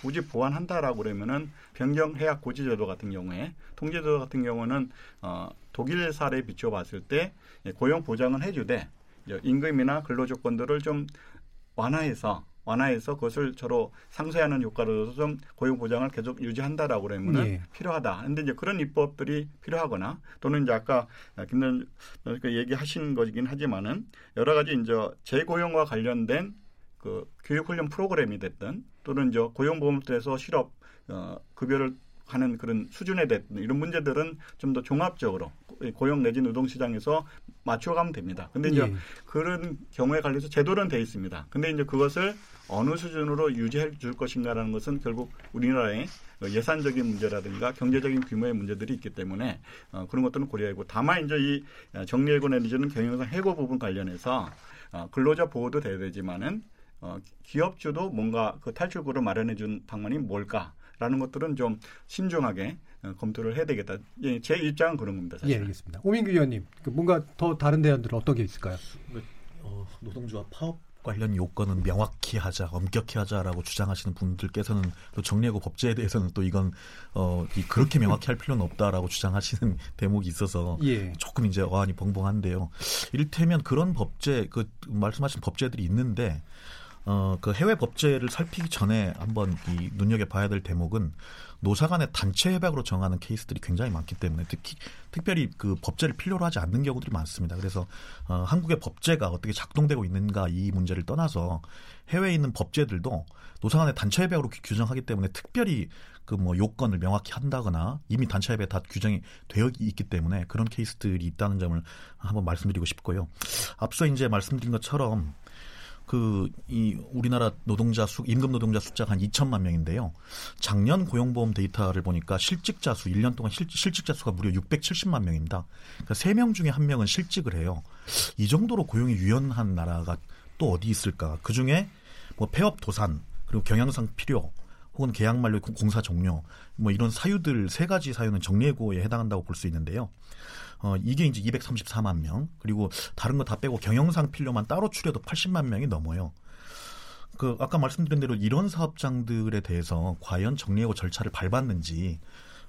굳이 보완한다라고 그러면은 변경 해약 고지 제도 같은 경우에 통제제도 같은 경우는 어, 독일 사례에 비추어 봤을 때 예, 고용 보장은 해주되 임금이나 근로 조건들을 좀 완화해서 완화해서 그것을 서로 상쇄하는 효과로서 좀 고용 보장을 계속 유지한다라고 그러면은 예. 필요하다. 근데 이제 그런 입법들이 필요하거나 또는 이제 아까 김단 얘기하신 거긴 하지만은 여러 가지 이제 재고용과 관련된 그 교육훈련 프로그램이 됐든 또는 이제 고용보험에서 실업 어, 급여를 하는 그런 수준에 대한 이런 문제들은 좀 더 종합적으로 고용 내지 노동시장에서 맞춰가면 됩니다. 근데 이제 예. 그런 경우에 관해서 제도는 돼 있습니다. 근데 이제 그것을 어느 수준으로 유지해 줄 것인가라는 것은 결국 우리나라의 예산적인 문제라든가 경제적인 규모의 문제들이 있기 때문에 어, 그런 것들은 고려하고 다만 이제 이 정리해고 내지는 경영상 해고 부분 관련해서 어, 근로자 보호도 돼야 되지만은 어, 기업주도 뭔가 그 탈출구를 마련해 준 방안이 뭘까라는 것들은 좀 신중하게 어, 검토를 해야 되겠다. 예, 제 입장은 그런 겁니다. 예, 사실. 알겠습니다. 오민규 의원님, 그 뭔가 더 다른 대안들은 어떤 게 있을까요? 어, 노동조합 파업 관련 요건은 명확히 하자, 엄격히 하자라고 주장하시는 분들께서는 또 정리하고 법제에 대해서는 또 이건 어, 이 그렇게 명확히 할 필요는 없다라고 주장하시는 대목이 있어서 예. 조금 이제 어안이 벙벙한데요. 이를테면 그런 법제 그 말씀하신 법제들이 있는데 어, 그 해외 법제를 살피기 전에 한번 이 눈여겨봐야 될 대목은 노사 간의 단체 협약으로 정하는 케이스들이 굉장히 많기 때문에 특히 특별히 그 법제를 필요로 하지 않는 경우들이 많습니다. 그래서 어, 한국의 법제가 어떻게 작동되고 있는가 이 문제를 떠나서 해외에 있는 법제들도 노사 간의 단체 협약으로 규- 규정하기 때문에 특별히 그 뭐 요건을 명확히 한다거나 이미 단체 협약에 다 규정이 되어 있기 때문에 그런 케이스들이 있다는 점을 한번 말씀드리고 싶고요. 앞서 이제 말씀드린 것처럼 그 이 우리나라 노동자 수 임금 노동자 숫자가 한 2천만 명인데요. 작년 고용보험 데이터를 보니까 실직자 수 1년 동안 실, 실직자 수가 무려 670만 명입니다. 그러니까 3명 중에 1명은 실직을 해요. 이 정도로 고용이 유연한 나라가 또 어디 있을까? 그중에 뭐 폐업 도산 그리고 경영상 필요 혹은 계약 만료 공- 공사 종료 뭐 이런 사유들 세 가지 사유는 정리해고에 해당한다고 볼 수 있는데요. 어, 이게 이제 234만 명, 그리고 다른 거 다 빼고 경영상 필요만 따로 추려도 80만 명이 넘어요. 그, 아까 말씀드린 대로 이런 사업장들에 대해서 과연 정리해고 절차를 밟았는지,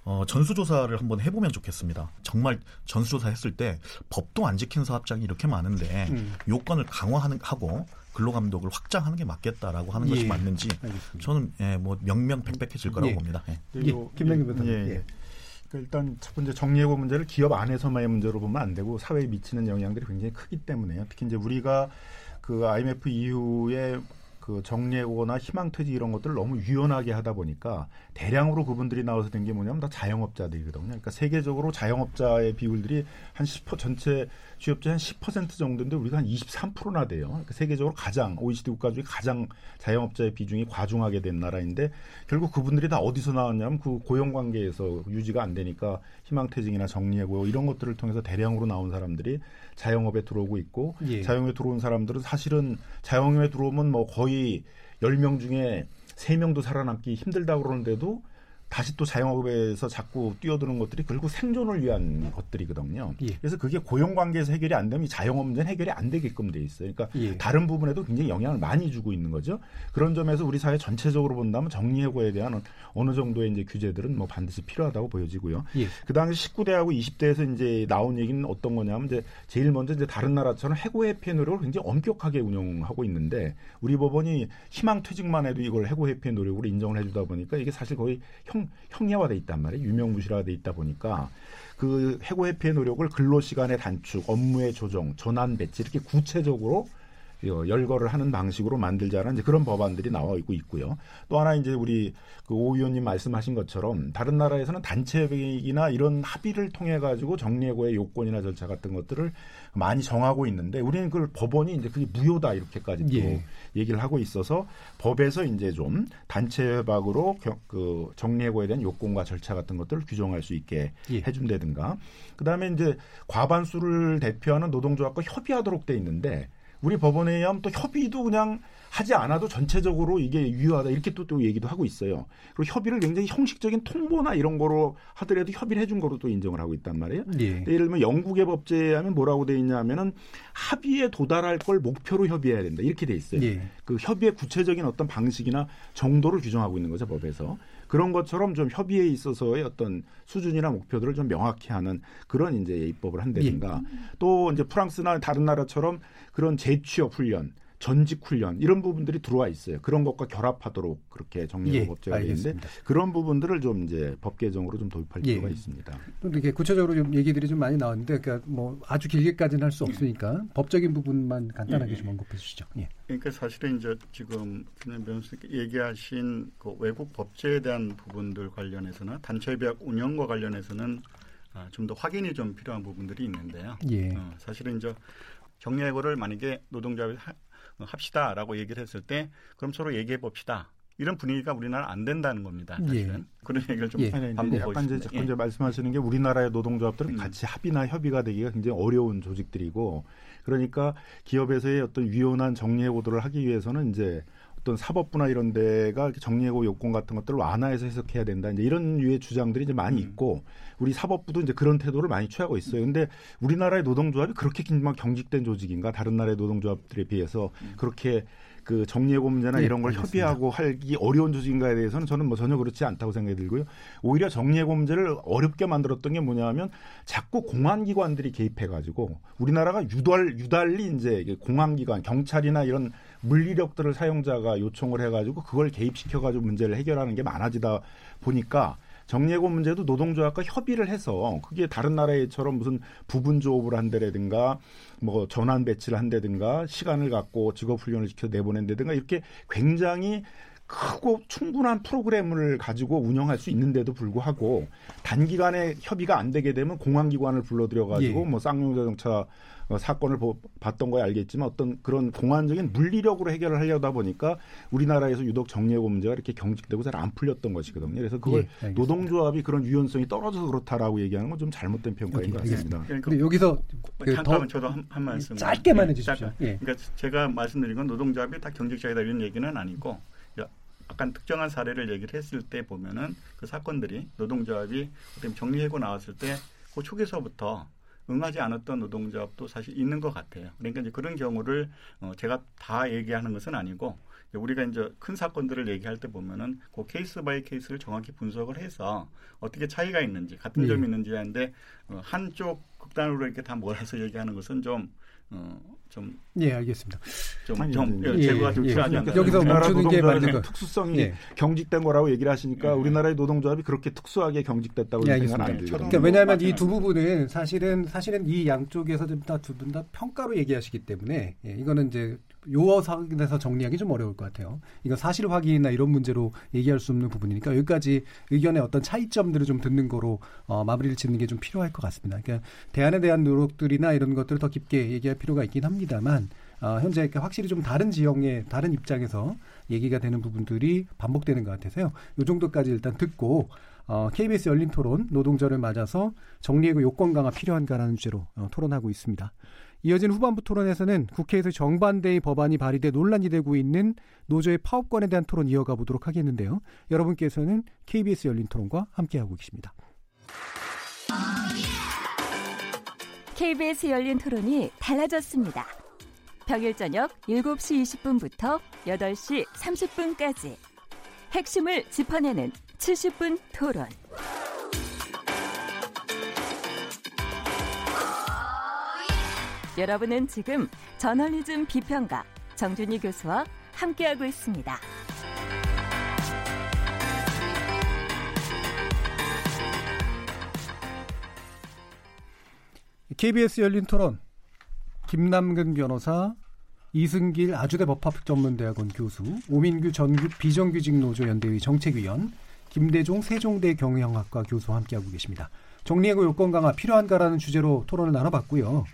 어, 전수조사를 한번 해보면 좋겠습니다. 정말 전수조사 했을 때 법도 안 지킨 사업장이 이렇게 많은데 음. 요건을 강화하는, 하고 근로감독을 확장하는 게 맞겠다라고 하는 것이 예. 맞는지 알겠습니다. 저는 예, 뭐 명명백백해질 거라고 예. 봅니다. 예. 예, 김남기 변호사님. 그러니까 일단 첫 번째 정리해고 문제를 기업 안에서만의 문제로 보면 안 되고 사회에 미치는 영향들이 굉장히 크기 때문에요. 특히 이제 우리가 그 IMF 이후에 그 정리해고나 희망퇴직 이런 것들을 너무 유연하게 하다 보니까 대량으로 그분들이 나와서 된 게 뭐냐면 다 자영업자들이거든요. 그러니까 세계적으로 자영업자의 비율들이 한 10% 전체 취업자의 한10% 정도인데 우리가 한 23%나 돼요. 그러니까 세계적으로 가장 OECD 국가 중에 가장 자영업자의 비중이 과중하게 된 나라인데 결국 그분들이 다 어디서 나왔냐면 그 고용 관계에서 유지가 안 되니까 희망퇴직이나 정리해고 이런 것들을 통해서 대량으로 나온 사람들이 자영업에 들어오고 있고 예. 자영업에 들어온 사람들은 사실은 자영업에 들어오면 뭐 거의 10명 중에 3명도 살아남기 힘들다고 그러는데도 다시 또 자영업에서 자꾸 뛰어드는 것들이 결국 생존을 위한 것들이거든요. 예. 그래서 그게 고용 관계에서 해결이 안 되면 이 자영업 문제는 해결이 안 되게끔 돼 있어요. 그러니까 예. 다른 부분에도 굉장히 영향을 많이 주고 있는 거죠. 그런 점에서 우리 사회 전체적으로 본다면 정리해고에 대한 어느 정도의 이제 규제들은 뭐 반드시 필요하다고 보여지고요. 예. 그 당시 19대하고 20대에서 이제 나온 얘기는 어떤 거냐면 이제 제일 먼저 이제 다른 나라처럼 해고 회피의 노력을 굉장히 엄격하게 운영하고 있는데 우리 법원이 희망 퇴직만 해도 이걸 해고 회피의 노력으로 인정을 해주다 보니까 이게 사실 거의 형 형해화돼 있단 말이에요. 유명무실화돼 있다 보니까 그 해고 회피의 노력을 근로 시간의 단축, 업무의 조정, 전환 배치 이렇게 구체적으로 어, 열거를 하는 방식으로 만들자는 이제 그런 법안들이 나와 있고 있고요. 또 하나 이제 우리 그오 의원님 말씀하신 것처럼 다른 나라에서는 단체협의나 이런 합의를 통해 가지고 정리해고의 요건이나 절차 같은 것들을 많이 정하고 있는데 우리는 그걸 법원이 이제 그게 무효다 이렇게까지 또 예. 얘기를 하고 있어서 법에서 이제 좀 단체협약으로 겨- 그 정리해고에 대한 요건과 절차 같은 것들을 규정할 수 있게 예. 해준다든가 그다음에 이제 과반수를 대표하는 노동조합과 협의하도록 돼 있는데 우리 법원에 의하면 또 협의도 그냥 하지 않아도 전체적으로 이게 유효하다 이렇게 또, 또 얘기도 하고 있어요. 그리고 협의를 굉장히 형식적인 통보나 이런 거로 하더라도 협의를 해준 거로 또 인정을 하고 있단 말이에요. 예. 예를 들면 영국의 법제에 하면 뭐라고 돼 있냐면은 합의에 도달할 걸 목표로 협의해야 된다 이렇게 돼 있어요. 예. 그 협의의 구체적인 어떤 방식이나 정도를 규정하고 있는 거죠 법에서 그런 것처럼 좀 협의에 있어서의 어떤 수준이나 목표들을 좀 명확히 하는 그런 이제 입법을 한다든가. 또 이제 프랑스나 다른 나라처럼 그런 재취업 훈련 전직 훈련 이런 부분들이 들어와 있어요. 그런 것과 결합하도록 그렇게 정리해고 예, 법제가 알겠습니다. 그런 부분들을 좀 이제 법 개정으로 좀 도입할 예. 필요가 있습니다. 또 이렇게 구체적으로 좀 얘기들이 좀 많이 나왔는데, 그러니까 뭐 아주 길게까지는 할 수 없으니까 법적인 부분만 간단하게 예. 좀 언급해 주시죠. 예. 그러니까 사실은 이제 지금 김현 변호사님께 얘기하신 그 외국 법제에 대한 부분들 관련해서는 단체 협약 운영과 관련해서는 아, 좀더 확인이 좀 필요한 부분들이 있는데요. 예. 어, 사실은 이제 정리해고를 만약에 노동자가 하- 어, 합시다라고 얘기를 했을 때 그럼 서로 얘기해 봅시다. 이런 분위기가 우리나라 안 된다는 겁니다. 사실은 예. 그런 얘기를 좀 예. 반복하고 약간 이제 있습니다. 자꾸 이제 말씀하시는 게 우리나라의 노동조합들은 음. 같이 합의나 협의가 되기가 굉장히 어려운 조직들이고 그러니까 기업에서의 어떤 유연한 정리해고들을 하기 위해서는 이제 어떤 사법부나 이런 데가 정리해고 요건 같은 것들을 완화해서 해석해야 된다. 이제 이런 류의 주장들이 이제 많이 음. 있고 우리 사법부도 이제 그런 태도를 많이 취하고 있어요. 근데 우리나라의 노동조합이 그렇게 막 경직된 조직인가? 다른 나라의 노동조합들에 비해서 음. 그렇게 그 정리해고 문제나 네, 이런 걸 알겠습니다. 협의하고 하기 어려운 조직인가에 대해서는 저는 뭐 전혀 그렇지 않다고 생각이 들고요. 오히려 정리해고 문제를 어렵게 만들었던 게 뭐냐면 자꾸 공안기관들이 개입해가지고 우리나라가 유달 유달리 이제 공안기관 경찰이나 이런 물리력들을 사용자가 요청을 해가지고 그걸 개입시켜가지고 문제를 해결하는 게 많아지다 보니까 정리해고 문제도 노동조합과 협의를 해서 그게 다른 나라에처럼 무슨 부분 조업을 한다든가 뭐 전환 배치를 한다든가 시간을 갖고 직업 훈련을 시켜 내보낸다든가 이렇게 굉장히 크고 충분한 프로그램을 가지고 운영할 수 있는데도 불구하고 단기간에 협의가 안 되게 되면 공안기관을 불러들여 가지고 예. 뭐 쌍용 자동차 어, 사건을 보- 봤던 거에 알겠지만 어떤 그런 공안적인 물리력으로 해결을 하려다 보니까 우리나라에서 유독 정리해고 문제가 이렇게 경직되고 잘 안 풀렸던 것이거든요. 그래서 그걸 예. 노동조합이 그런 유연성이 떨어져서 그렇다라고 얘기하는 건 좀 잘못된 평가인 것 같습니다. 그러니까 근데 여기서 그 잠깐만 더 저도 한, 한 말씀 짧게만 예, 해주십시오. 예. 그러니까 제가 말씀드린 건 노동조합이 다 경직자이다 이런 얘기는 아니고 약간 특정한 사례를 얘기를 했을 때 보면은 그 사건들이 노동조합이 정리해고 나왔을 때 그 초기서부터 응하지 않았던 노동조합도 사실 있는 것 같아요. 그러니까 이제 그런 경우를 어, 제가 다 얘기하는 것은 아니고 우리가 이제 큰 사건들을 얘기할 때 보면은 그 case by case를 정확히 분석을 해서 어떻게 차이가 있는지 같은 예. 점이 있는지 하는데 어, 한쪽 극단으로 이렇게 다 몰아서 얘기하는 것은 좀 어, 좀, 예, 알겠습니다. 좀, 아니, 좀 예, 예, 제거가 좀 예. 필요하지 그러니까 않나. 여기서 우리나라 멈추는 게 노동조합의 맞는 거. 특수성이 예. 경직된 거라고 얘기를 하시니까 예. 우리나라의 노동조합이 그렇게 특수하게 경직됐다고 예, 생각은 안. 들거든요. 그러니까 왜냐하면 이 두 부분은 사실은 사실은 이 양쪽에서 좀 다 두 분 다 평가로 얘기하시기 때문에 예, 이거는 이제 요어 상에서 정리하기 좀 어려울 것 같아요. 이건 사실 확인이나 이런 문제로 얘기할 수 없는 부분이니까 여기까지 의견의 어떤 차이점들을 좀 듣는 거로 어, 마무리를 짓는 게 좀 필요할 것 같습니다. 그러니까 대안에 대한 노력들이나 이런 것들을 더 깊게 얘기할 필요가 있긴 합니다만 어, 현재 확실히 좀 다른 지형의 다른 입장에서 얘기가 되는 부분들이 반복되는 것 같아서요. 요 정도까지 일단 듣고 어, KBS 열린 토론 노동절을 맞아서 정리해고 요건 강화 필요한가라는 주제로 어, 토론하고 있습니다. 이어진 후반부 토론에서는 국회에서 정반대의 법안이 발의돼 논란이 되고 있는 노조의 파업권에 대한 토론 이어가 보도록 하겠는데요. 여러분께서는 KBS 열린 토론과 함께하고 계십니다. KBS 열린 토론이 달라졌습니다. 평일 저녁 7시 20분부터 8시 30분까지 핵심을 짚어내는 70분 토론. 여러분은 지금 저널리즘 비평가 정준희 교수와 함께하고 있습니다. KBS 열린 토론 김남근 변호사 이승길 아주대 법학전문대학원 교수 오민규 전규 비정규직 노조 연대의 정책위원 김대종 세종대 경영학과 교수와 함께하고 계십니다. 정리해고 요건 강화 필요한가라는 주제로 토론을 나눠봤고요.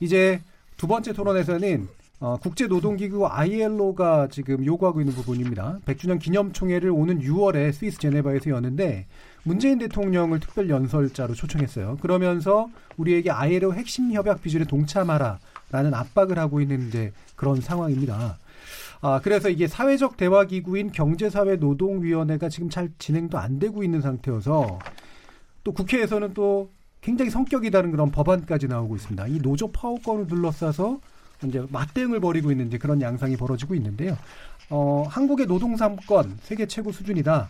이제 두 번째 토론에서는 어, 국제노동기구 ILO가 지금 요구하고 있는 부분입니다. 100주년 기념총회를 오는 6월에 스위스 제네바에서 여는데 문재인 대통령을 특별 연설자로 초청했어요. 그러면서 우리에게 ILO 핵심 협약 비준에 동참하라라는 압박을 하고 있는데 그런 상황입니다. 아, 그래서 이게 사회적 대화 기구인 경제사회노동위원회가 지금 잘 진행도 안 되고 있는 상태여서 또 국회에서는 또 굉장히 성격이 다른 그런 법안까지 나오고 있습니다. 이 노조 파업권을 둘러싸서 이제 맞대응을 벌이고 있는 이제 그런 양상이 벌어지고 있는데요. 어, 한국의 노동 삼권 세계 최고 수준이다.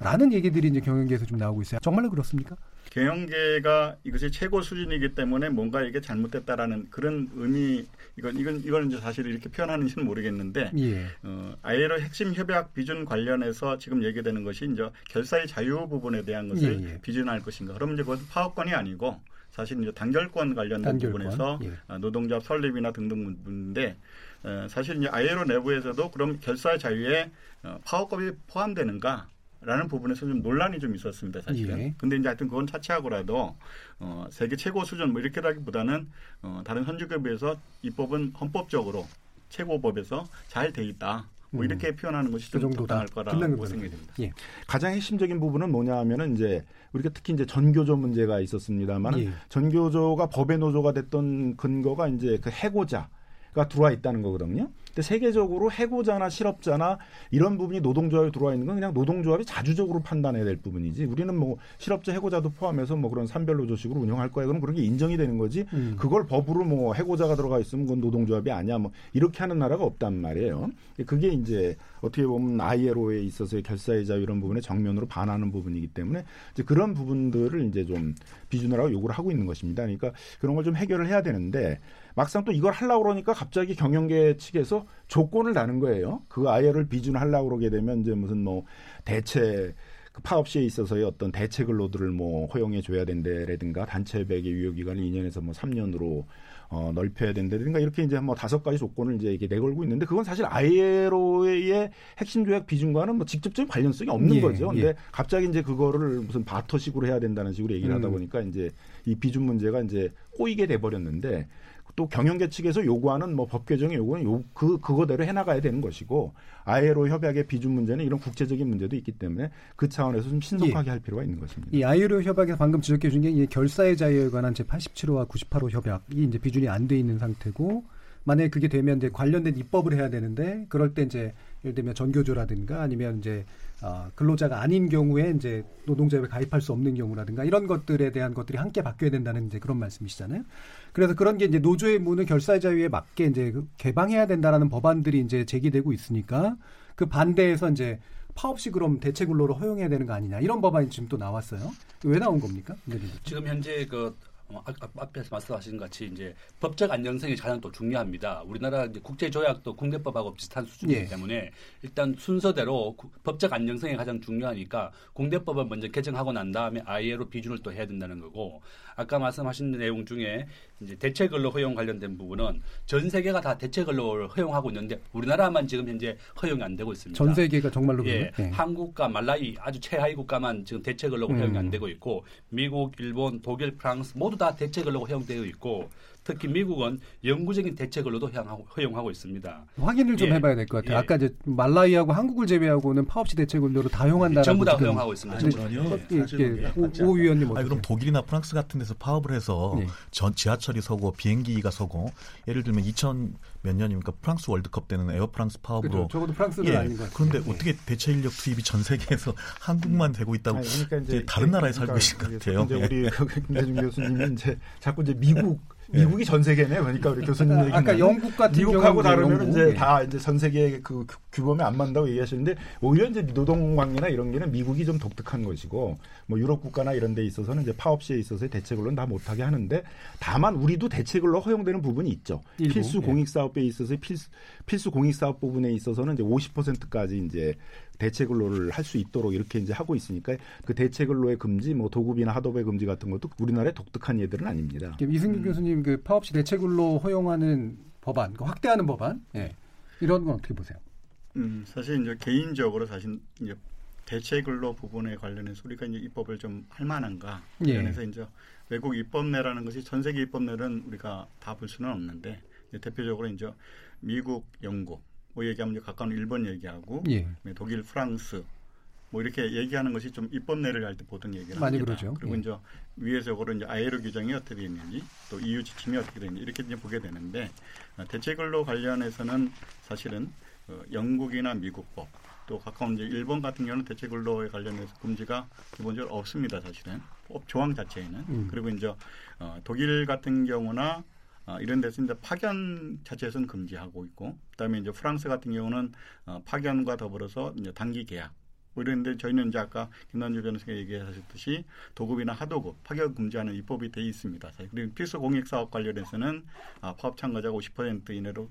라는 얘기들이 이제 경영계에서 좀 나오고 있어요. 정말로 그렇습니까? 경영계가 이것이 최고 수준이기 때문에 뭔가 이게 잘못됐다라는 그런 의미 이건 이건 이걸 이제 사실 이렇게 표현하는지는 모르겠는데 예. 어, 아예로 핵심 협약 비준 관련해서 지금 얘기되는 것이 이제 결사의 자유 부분에 대한 것을 예, 예. 비준할 것인가. 그러면 이제 그것은 파업권이 아니고 사실 이제 단결권 관련된 단결권, 부분에서 예. 아, 노동조합 설립이나 등등 부분인데 어, 사실 이제 아예로 내부에서도 그럼 결사의 자유에 어, 파업권이 포함되는가? 라는 부분에서 좀 논란이 좀 있었습니다, 사실은. 예. 근데 이제 하여튼 그건 차치하고라도 어, 세계 최고 수준 뭐 이렇게라기보다는 어, 다른 선진국에 비해서 입법은 헌법적으로 최고법에서 잘 돼 있다. 뭐 음. 이렇게 표현하는 것이 그 좀 정도다. 적당할 거라고 생각이 됩니다. 예. 가장 핵심적인 부분은 뭐냐 하면은 이제 우리가 특히 이제 전교조 문제가 있었습니다만 예. 전교조가 법의 노조가 됐던 근거가 이제 그 해고자가 들어와 있다는 거거든요. 근데 세계적으로 해고자나 실업자나 이런 부분이 노동조합에 들어와 있는 건 그냥 노동조합이 자주적으로 판단해야 될 부분이지. 우리는 뭐 실업자 해고자도 포함해서 뭐 그런 산별노조식으로 운영할 거야. 그럼 그런 게 인정이 되는 거지. 음. 그걸 법으로 뭐 해고자가 들어가 있으면 그건 노동조합이 아니야. 뭐 이렇게 하는 나라가 없단 말이에요. 그게 이제 어떻게 보면 ILO에 있어서의 결사의 자유 이런 부분에 정면으로 반하는 부분이기 때문에 이제 그런 부분들을 이제 좀 비준하라고 요구를 하고 있는 것입니다. 그러니까 그런 걸 좀 해결을 해야 되는데 막상 또 이걸 하려고 그러니까 갑자기 경영계 측에서 조건을 다는 거예요. 그 IL을 비준하려고 그러게 되면 이제 무슨 뭐 대체 그 파업 시에 있어서의 어떤 대체 근로들을 뭐 허용해 줘야 된다라든가 단체백의 유효 기간을 2년에서 뭐 3년으로 어, 넓혀야 된다든가 이렇게 이제 뭐 다섯 가지 조건을 이제 이게 내걸고 있는데 그건 사실 ILO의 핵심 조약 비준과는 뭐 직접적인 관련성이 없는 예, 거죠. 근데 예. 갑자기 이제 그거를 무슨 바터식으로 해야 된다는 식으로 얘기를 하다 음. 보니까 이제 이 비준 문제가 이제 꼬이게 돼 버렸는데 또 경영계 측에서 요구하는 뭐 법 개정의 요구는 요, 그 그거대로 해나가야 되는 것이고 ILO 협약의 비준 문제는 이런 국제적인 문제도 있기 때문에 그 차원에서 좀 신속하게 할 필요가 있는 것입니다. 이 아이로 협약에서 방금 지적해 준게이 결사의 자유에 관한 제 87호와 98호 협약이 이제 비준이 안 돼 있는 상태고 만약에 그게 되면 이제 관련된 입법을 해야 되는데 그럴 때 이제 예를 들면 전교조라든가 아니면 이제 어, 근로자가 아닌 경우에 이제 노동조합에 가입할 수 없는 경우라든가 이런 것들에 대한 것들이 함께 바뀌어야 된다는 이제 그런 말씀이시잖아요. 그래서 그런 게 이제 노조의 문을 결사의 자유에 맞게 이제 그 개방해야 된다라는 법안들이 이제 제기되고 있으니까 그 반대에서 이제 파업시 그럼 대체 근로를 허용해야 되는 거 아니냐 이런 법안이 지금 또 나왔어요. 왜 나온 겁니까? 지금 현재 그 어, 아- 아- 앞에서 말씀하신 것 같이 이제 법적 안정성이 가장 또 중요합니다. 우리나라 이제 국제 조약도 국내법하고 비슷한 수준이기 예. 때문에 일단 순서대로 구- 법적 안정성이 가장 중요하니까 국내법을 먼저 개정하고 난 다음에 ILO 비준을 또 해야 된다는 거고 아까 말씀하신 내용 중에 이제 대체 근로 허용 관련된 부분은 전 세계가 다 대체 근로를 허용하고 있는데 우리나라만 지금 현재 허용이 안 되고 있습니다. 전 세계가 정말로 예? 네. 한국과 말라이 아주 최하위 국가만 지금 대체 허용이 음. 안 되고 있고 미국, 일본, 독일, 프랑스 모두 다 대체 근로가 허용되어 있고 특히 미국은 영구적인 대체 근로도 허용하고, 허용하고 있습니다. 확인을 좀 예. 해봐야 될 것 같아요. 예. 아까 이제 말라이하고 한국을 제외하고는 파업시 대체 근로를 다 허용한다라고 전부 다 허용하고 있습니다. 근데 전혀 어, 예, 예, 예, 오, 오 위원님 아니? 그럼 독일이나 프랑스 같은 데서 파업을 해서 예. 전 지하철이 서고 비행기가 서고 예를 들면 2000 몇 년입니까 프랑스 월드컵 때는 에어 프랑스 파업으로 그죠. 적어도 프랑스는 예. 아닌 것 같아요. 그런데 예. 어떻게 대체 인력 투입이 전 세계에서 한국만 되고 있다고 아니, 그러니까 이제 다른 나라에 살고 계신 것 같아요. 이제 예. 우리 그 김대중 교수님이 이제 자꾸 이제 미국 미국이 전 세계네. 그러니까 우리 교수님 얘기는 아까 영국 같은 미국하고 다르면. 이제 예. 다 이제 전 세계 그 규- 규범에 안 맞는다고 얘기하시는데 오히려 이제 노동 관계나 이런 게는 미국이 좀 독특한 것이고 뭐 유럽 국가나 이런 데 있어서는 이제 파업 시에 있어서 대책으로는 다 못하게 하는데 다만 우리도 대책으로 허용되는 부분이 있죠. 일부, 필수 예. 공익 사업에 있어서 필수 필수 공익 사업 부분에 있어서는 이제 50%까지 이제 대체 근로를 할 수 있도록 이렇게 이제 하고 있으니까 그 대체 근로의 금지, 뭐 도급이나 하도배 금지 같은 것도 우리나라의 독특한 예들은 아닙니다. 이승균 교수님 그 파업시 대체 근로 허용하는 법안, 그 확대하는 법안, 예. 이런 건 어떻게 보세요? 음, 사실 이제 개인적으로 사실 이제 대체 근로 부분에 관련해서 우리가 이제 입법을 좀 할 만한가 예. 관련해서 이제 외국 입법례라는 것이 전 세계 입법례는 우리가 다 볼 수는 없는데 이제 대표적으로 이제 미국, 영국 뭐 얘기하면 가까운 일본 얘기하고 예. 네, 독일, 프랑스 뭐 이렇게 얘기하는 것이 좀 입법례를 할 때 보통 얘기를 많이 합니다. 그러죠. 그리고 예. 이제 위에적으로 이제 아이로 규정이 어떻게 되어 있는지 또 EU 지침이 어떻게 되어 있는지 이렇게 이제 보게 되는데 어, 대체 근로 관련해서는 사실은 어, 영국이나 미국법 또 가까운 이제 일본 같은 경우는 대체 근로에 관련해서 금지가 기본적으로 없습니다. 사실은 법 조항 자체에는 음. 그리고 이제 어, 독일 같은 경우나 어, 이런 데서 이제 파견 자체에서는 금지하고 있고 그다음에 이제 프랑스 같은 경우는 어, 파견과 더불어서 이제 단기 계약 뭐 이랬는데 저희는 이제 아까 김남주 변호사가 얘기하셨듯이 도급이나 하도급 파격 금지하는 입법이 돼 있습니다. 그리고 필수 공익 사업 관련해서는 아, 파업 참가자가 50% 이내로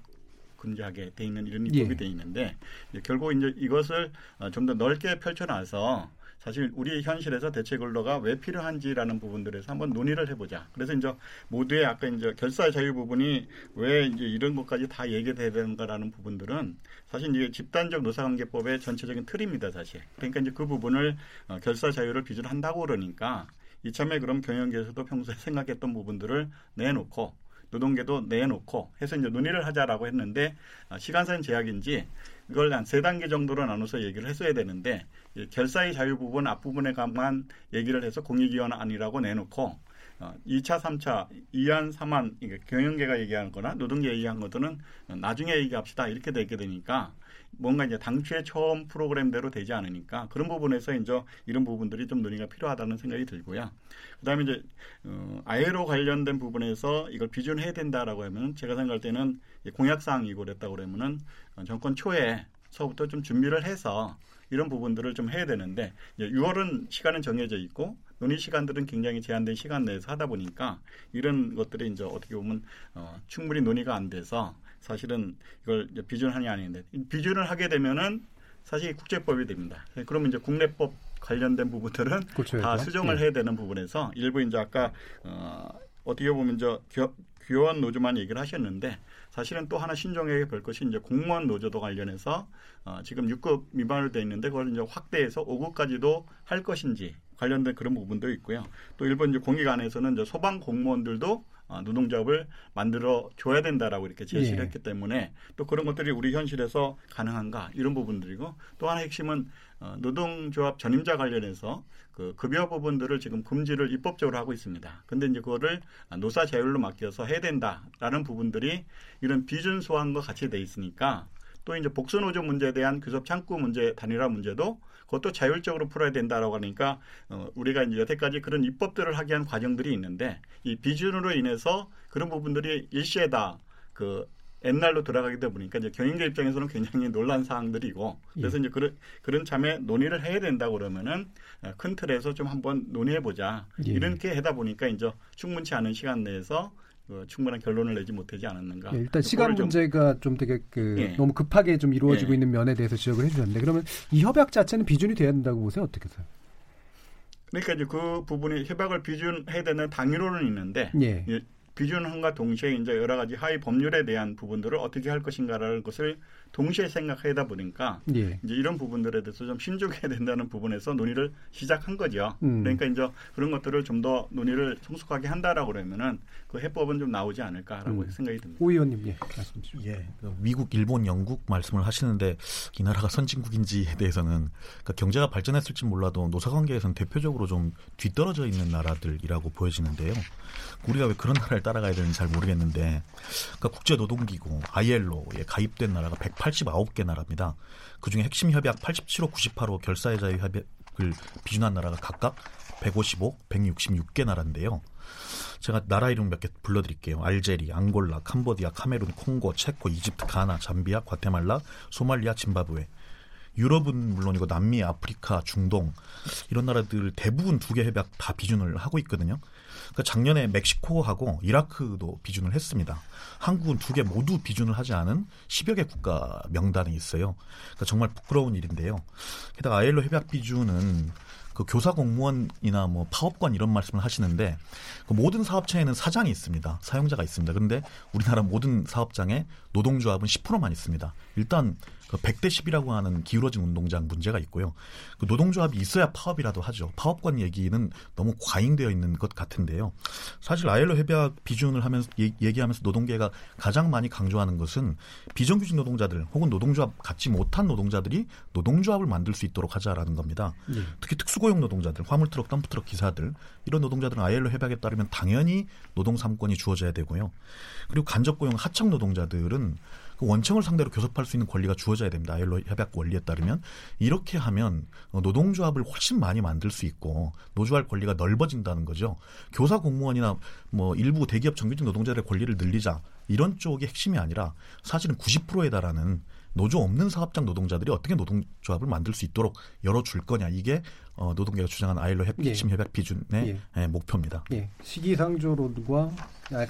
금지하게 돼 있는 이런 입법이 예. 돼 있는데 이제 결국 이제 이것을 어, 좀더 넓게 펼쳐놔서 사실 우리 현실에서 대체 근로가 왜 필요한지라는 부분들에서 한번 논의를 해보자. 그래서 이제 모두의 아까 이제 결사 자유 부분이 왜 이제 이런 것까지 다 얘기돼야 되는가라는 부분들은 사실 이게 집단적 노사관계법의 전체적인 틀입니다, 사실. 그러니까 이제 그 부분을 어, 결사 자유를 비준한다고 그러니까 이참에 그럼 경영계에서도 평소에 생각했던 부분들을 내놓고 노동계도 내놓고 해서 이제 논의를 하자라고 했는데 아, 시간상 제약인지 이걸 한 세 단계 정도로 나눠서 얘기를 했어야 되는데 이 결사의 자유 부분 앞부분에만 얘기를 해서 공익위원 안이라고 내놓고 어, 2차, 3차, 2안, 3안, 이게 경영계가 얘기하는 거나 노동계 얘기한 것들은 나중에 얘기합시다. 이렇게 되게 되니까 뭔가 이제 당초에 처음 프로그램대로 되지 않으니까 그런 부분에서 이제 이런 부분들이 좀 논의가 필요하다는 생각이 들고요. 그다음에 이제 어, 아예로 관련된 부분에서 이걸 비준해야 된다라고 하면 제가 생각할 때는 공약 사항이고 그랬다고 그러면은 어, 정권 초에서부터 좀 준비를 해서 이런 부분들을 좀 해야 되는데 이제 6월은 시간은 정해져 있고 논의 시간들은 굉장히 제한된 시간 내에서 하다 보니까 이런 것들이 이제 어떻게 보면 어, 충분히 논의가 안 돼서 사실은 이걸 이제 비준하냐 아닌데 비준을 하게 되면은 사실 국제법이 됩니다. 그러면 이제 국내법 관련된 부분들은. 다 수정을 예. 해야 되는 부분에서 일부 이제 아까 어, 어떻게 보면 저 교, 교원 노조만 얘기를 하셨는데 사실은 또 하나 신종하게 볼 것이 이제 공무원 노조도 관련해서 어, 지금 6급 미만으로 돼 있는데 그걸 이제 확대해서 5급까지도 할 것인지 관련된 그런 부분도 있고요. 또 일본 이제 공익 안에서는 이제 소방 공무원들도 어, 노동조합을 만들어 줘야 된다라고 이렇게 제시를 예. 했기 때문에 또 그런 것들이 우리 현실에서 가능한가 이런 부분들이고 또 하나 핵심은 어, 노동조합 전임자 관련해서 그 급여 부분들을 지금 금지를 입법적으로 하고 있습니다. 근데 이제 그거를 노사 자율로 맡겨서 해야 된다라는 부분들이 이런 비준소환과 같이 돼 있으니까 또 이제 복수 노조 문제에 대한 교섭 창구 문제 단일화 문제도 그것도 자율적으로 풀어야 된다라고 하니까 어, 우리가 이제 여태까지 그런 입법들을 하게 한 과정들이 있는데 이 비준으로 인해서 그런 부분들이 일시에 다 그 옛날로 돌아가게 보니까 이제 경영계 입장에서는 굉장히 논란 사항들이고 그래서 이제 그런 그런 참에 논의를 해야 된다고 그러면은 어, 큰 틀에서 좀 한번 논의해 보자 예. 이렇게 하다 보니까 이제 충분치 않은 시간 내에서 어, 충분한 결론을 내지 못하지 않았는가. 예, 일단 시간 문제가 좀 되게 그 예. 너무 급하게 좀 이루어지고 예. 있는 면에 대해서 지적을 해주셨는데 그러면 이 협약 자체는 비준이 돼야 된다고 보세요 어떻게 보세요? 그러니까 이제 그 부분이 협약을 비준해야 되는 당위로는 있는데 예. 예, 비준함과 동시에 이제 여러 가지 하위 법률에 대한 부분들을 어떻게 할 것인가라는 것을 동시에 생각하다 보니까 예. 이제 이런 부분들에 대해서 좀 신중해야 된다는 부분에서 논의를 시작한 거죠. 음. 그러니까 이제 그런 것들을 좀 더 논의를 성숙하게 한다라고 그러면은 그 해법은 좀 나오지 않을까라고 음. 생각이 듭니다. 오 의원님 예 말씀 주시죠. 예, 그 미국, 일본, 영국 말씀을 하시는데 이 나라가 선진국인지에 대해서는 그러니까 경제가 발전했을지 몰라도 노사관계에서는 대표적으로 좀 뒤떨어져 있는 나라들이라고 보여지는데요. 우리가 왜 그런 나라를 따라가야 되는지 잘 모르겠는데, 그러니까 국제노동기구 ILO에 가입된 나라가 189개 나라입니다. 그 중에 핵심 협약 87호, 98호 결사의 자유 협약을 비준한 나라가 각각 155, 166개 나라인데요. 제가 나라 이름 몇 개 불러드릴게요. 알제리, 앙골라, 캄보디아, 카메룬, 콩고, 체코, 이집트, 가나, 잠비아, 과테말라, 소말리아, 짐바브웨. 유럽은 물론이고 남미, 아프리카, 중동 이런 나라들 대부분 두 개 협약 다 비준을 하고 있거든요. 그러니까 작년에 멕시코하고 이라크도 비준을 했습니다. 한국은 두 개 모두 비준을 하지 않은 10여 개 국가 명단에 있어요. 그러니까 정말 부끄러운 일인데요. 게다가 아일로 협약 비준은 그 교사 공무원이나 뭐 파업관 이런 말씀을 하시는데 그 모든 사업체에는 사장이 있습니다. 사용자가 있습니다. 그런데 우리나라 모든 사업장에 노동조합은 10%만 있습니다. 일단 그 100대 10이라고 하는 기울어진 운동장 문제가 있고요. 그 노동조합이 있어야 파업이라도 하죠. 파업관 얘기는 너무 과잉되어 있는 것 같은데요. 사실 아일로 협약 비준을 하면서 얘- 얘기하면서 노동계가 가장 많이 강조하는 것은 비정규직 노동자들 혹은 노동조합 갖지 못한 노동자들이 노동조합을 만들 수 있도록 하자라는 겁니다. 예. 특히 특수고용 노동자들, 화물트럭, 덤프트럭 기사들 이런 노동자들은 아일로 협약에 따르면 당연히 노동 3권이 주어져야 되고요. 그리고 간접고용 하청 노동자들은 그 원청을 상대로 교섭할 수 있는 권리가 주어져야 됩니다. 아일로 협약 원리에 따르면 이렇게 하면 어, 노동조합을 훨씬 많이 만들 수 있고 노조할 권리가 넓어진다는 거죠. 교사 공무원이나 뭐 일부 대기업 정규직 노동자들의 권리를 늘리자 이런 쪽이 핵심이 아니라 사실은 90%에 달하는 노조 없는 사업장 노동자들이 어떻게 노동조합을 만들 수 있도록 열어줄 거냐 이게 어, 노동계가 주장한 아일로 핵심 예. 협약 비준의 예. 예, 목표입니다. 예. 시기상조론과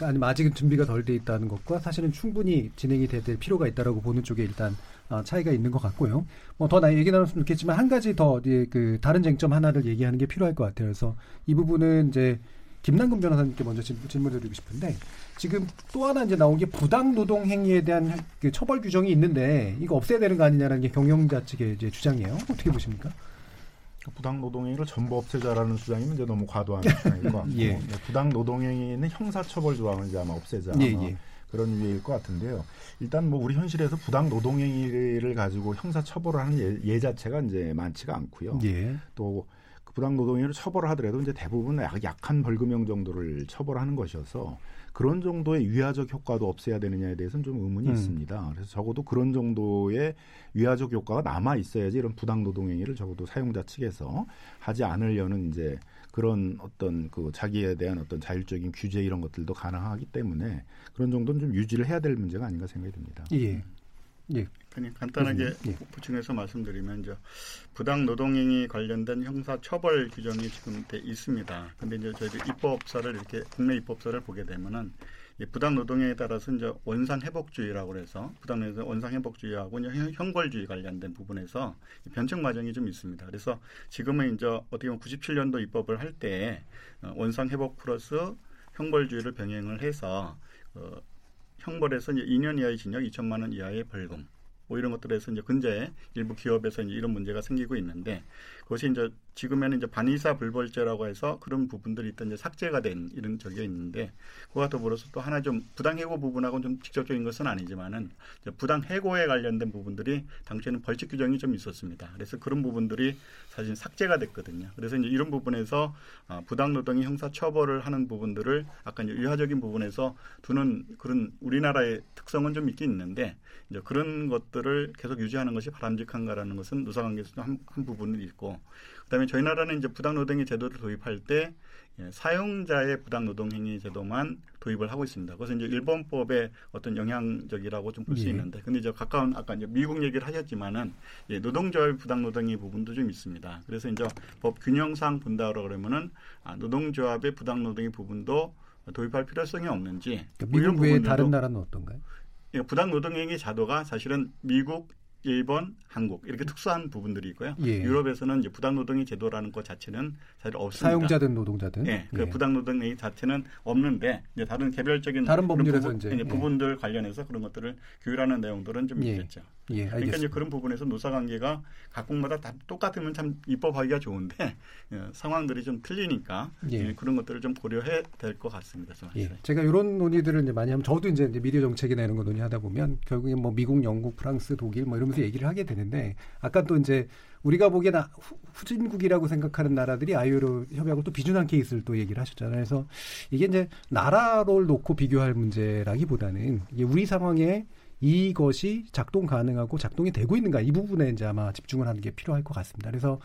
아니 아직은 준비가 덜 돼 있다는 것과 사실은 충분히 진행이 될 필요가 있다라고 보는 쪽에 일단 어, 차이가 있는 것 같고요. 뭐더 얘기 나눴으면 좋겠지만 한 가지 더그 다른 쟁점 하나를 얘기하는 게 필요할 것 같아요. 그래서 이 부분은 이제 김남근 변호사님께 먼저 질문 드리고 싶은데 지금 또 하나 이제 나온 게 부당 노동 행위에 대한 그 처벌 규정이 있는데 이거 없애야 되는 거 아니냐라는 게 경영자 측의 이제 주장이에요. 어떻게 보십니까? 부당 노동행위를 전부 없애자라는 주장이면 이제 너무 과도한 주장일 것 같고 예. 네, 부당 노동행위는 형사처벌 조항을 이제 아마 없애자 예, 예. 그런 유예일 것 같은데요. 일단 뭐 우리 현실에서 부당 노동행위를 가지고 형사처벌을 하는 예, 예 자체가 이제 많지가 않고요. 예. 또 부당 노동행위를 처벌을 하더라도 이제 대부분 약한 벌금형 정도를 처벌하는 것이어서 그런 정도의 위화적 효과도 없애야 되느냐에 대해서는 좀 의문이 음. 있습니다. 그래서 적어도 그런 정도의 위화적 효과가 남아 있어야지 이런 부당 노동 행위를 적어도 사용자 측에서 하지 않으려는 이제 그런 어떤 그 자기에 대한 어떤 자율적인 규제 이런 것들도 가능하기 때문에 그런 정도는 좀 유지를 해야 될 문제가 아닌가 생각이 듭니다. 예. 예. 그냥 간단하게 음, 예. 보충해서 말씀드리면 이제 부당 노동행위 관련된 형사 처벌 규정이 지금 돼 있습니다. 근데 이제 저희들 입법사를 이렇게 국내 입법사를 보게 되면은 이 부당 노동행위에 따라서 이제 원상 회복주의라고 그래서 부당 노동 원상 회복주의하고 이제 형벌주의 관련된 부분에서 변칙 과정이 좀 있습니다. 그래서 지금은 이제 어떻게 보면 97년도 입법을 할때 어, 원상 회복 플러스 형벌주의를 병행을 해서 어, 형벌에서 이제 2년 이하의 징역, 2천만 원 이하의 벌금 뭐 이런 것들에서 이제 근저에 일부 기업에서 이제 이런 문제가 생기고 있는데 그것이 이제 지금에는 이제 반의사 불벌죄라고 해서 그런 부분들이 있던 이제 삭제가 된 이런 적이 있는데 그와 더불어서 또 하나 좀 부당 해고 부분하고는 좀 직접적인 것은 아니지만은 부당 해고에 관련된 부분들이 당시에는 벌칙 규정이 좀 있었습니다. 그래서 그런 부분들이 사실 삭제가 됐거든요. 그래서 이제 이런 부분에서 어, 부당 노동이 형사 처벌을 하는 부분들을 아까 이제 유화적인 부분에서 두는 그런 우리나라의 특성은 좀 있긴 있는데 이제 그런 것들을 계속 유지하는 것이 바람직한가라는 것은 노사관계에서도 한, 한 부분은 있고 그다음에 저희 나라는 이제 부당노동행 제도를 도입할 때 예, 사용자의 부당노동행위 제도만 도입을 하고 있습니다. 그래서 이제 일본법의 어떤 영향적이라고 좀 볼수 예. 있는데, 근데 이제 가까운 아까 이제 미국 얘기를 하셨지만은 예, 노동조합 부당노동의 부분도 좀 있습니다. 그래서 이제 법 균형상 본다고 그러면은 아, 노동조합의 부당노동의 부분도 도입할 필요성이 없는지 그러니까 미국 외에 다른 나라는 어떤가요? 예, 부당노동행위 자도가 사실은 미국, 일본, 한국 이렇게 특수한 부분들이 있고요. 예. 유럽에서는 이제 부당 노동의 제도라는 것 자체는 사실 없습니다. 사용자든 노동자든. 예, 그 예. 부당 노동의 자체는 없는데 이제 다른 개별적인 다른 법률에서 부분, 이제 예. 부분들 관련해서 그런 것들을 규율하는 내용들은 좀 예. 있겠죠. 예, 그러니까 이제 그런 부분에서 노사관계가 각국마다 다 똑같으면 참 입법하기가 좋은데 예, 상황들이 좀 틀리니까 예. 그런 것들을 좀 고려해야 될것 같습니다. 예. 제가 이런 논의들을 이제 많이 하면 저도 이제 미디어 정책이나 이런 거 논의하다 보면 결국엔 뭐 미국, 영국, 프랑스, 독일 뭐 이러면서 얘기를 하게 되는데 아까 또 이제 우리가 보기엔 후진국이라고 생각하는 나라들이 아이오로 협약을 또 비준한 케이스를 또 얘기를 하셨잖아요. 그래서 이게 이제 나라를 놓고 비교할 문제라기보다는 이게 우리 상황에 이것이 작동 가능하고 작동이 되고 있는가 이 부분에 이제 아마 집중을 하는 게 필요할 것 같습니다. 그래서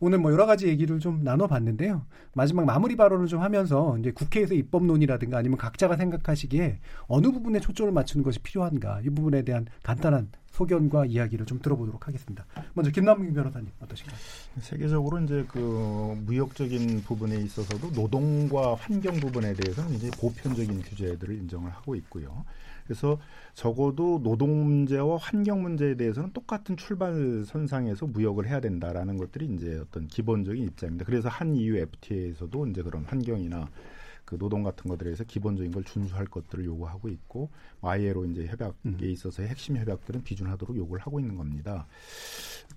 오늘 뭐 여러 가지 얘기를 좀 나눠봤는데요. 마지막 마무리 발언을 좀 하면서 이제 국회에서 입법론이라든가 아니면 각자가 생각하시기에 어느 부분에 초점을 맞추는 것이 필요한가 이 부분에 대한 간단한 소견과 이야기를 좀 들어보도록 하겠습니다. 먼저 김남국 변호사님 어떠신가요? 세계적으로 이제 그 무역적인 부분에 있어서도 노동과 환경 부분에 대해서는 이제 보편적인 규제들을 인정을 하고 있고요. 그래서 적어도 노동 문제와 환경 문제에 대해서는 똑같은 출발선상에서 무역을 해야 된다라는 것들이 이제 어떤 기본적인 입장입니다. 그래서 한 EU FTA에서도 이제 그런 환경이나 그 노동 같은 것들에 서 기본적인 걸 준수할 것들을 요구하고 있고 ILO 이제 협약에 음. 있어서의 핵심 협약들은 비준하도록 요구를 하고 있는 겁니다.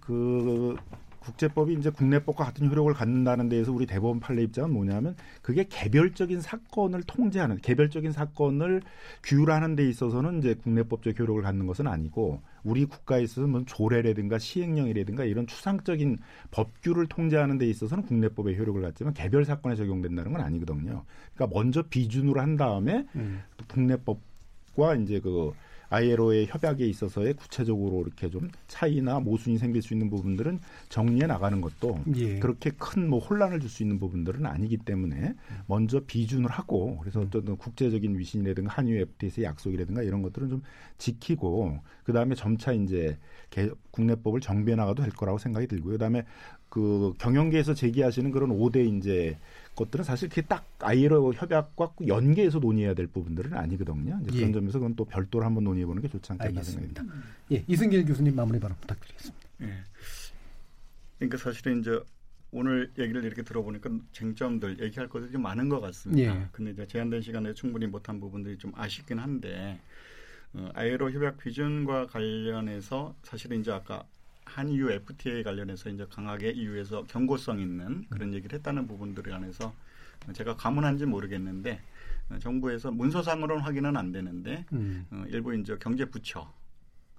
그 국제법이 이제 국내법과 같은 효력을 갖는다는 데에서 우리 대법원 판례 입장은 뭐냐면 그게 개별적인 사건을 통제하는 개별적인 사건을 규율하는 데 있어서는 이제 국내법적 효력을 갖는 것은 아니고 우리 국가에 있어서 뭐 조례라든가 시행령이라든가 이런 추상적인 법규를 통제하는 데 있어서는 국내법의 효력을 갖지만 개별 사건에 적용된다는 건 아니거든요. 그러니까 먼저 비준으로 한 다음에 음. 국내법 과 이제 그 ILO의 협약에 있어서의 구체적으로 이렇게 좀 차이나 모순이 생길 수 있는 부분들은 정리해 나가는 것도 예. 그렇게 큰 뭐 혼란을 줄 수 있는 부분들은 아니기 때문에 먼저 비준을 하고 그래서 어떤 국제적인 위신이라든가 한유 FTA의 약속이라든가 이런 것들은 좀 지키고 그 다음에 점차 이제 개, 국내법을 정비해 나가도 될 거라고 생각이 들고요. 그다음에 그 경영계에서 제기하시는 그런 5대 이제 것들은 사실 그게 딱 ILO 협약과 연계해서 논의해야 될 부분들은 아니거든요. 이제 그런 예. 점에서 그건 또 별도로 한번 논의해 보는 게 좋지 않겠나 알겠습니다. 생각합니다. 예, 이승길 교수님 마무리 발언 부탁드리겠습니다. 예. 그러니까 사실은 이제 오늘 얘기를 이렇게 들어보니까 쟁점들 얘기할 것들이 좀 많은 것 같습니다. 예. 근데 이제 제한된 시간에 충분히 못한 부분들이 좀 아쉽긴 한데 어, 아이로 협약 비준과 관련해서 사실은 이제 아까 한EU FTA 관련해서 이제 강하게 EU에서 경고성 있는 그런 얘기를 했다는 부분들에 관해서 제가 가문한지 모르겠는데 어, 정부에서 문서상으로는 확인은 안 되는데 음. 어, 일부 이제 경제부처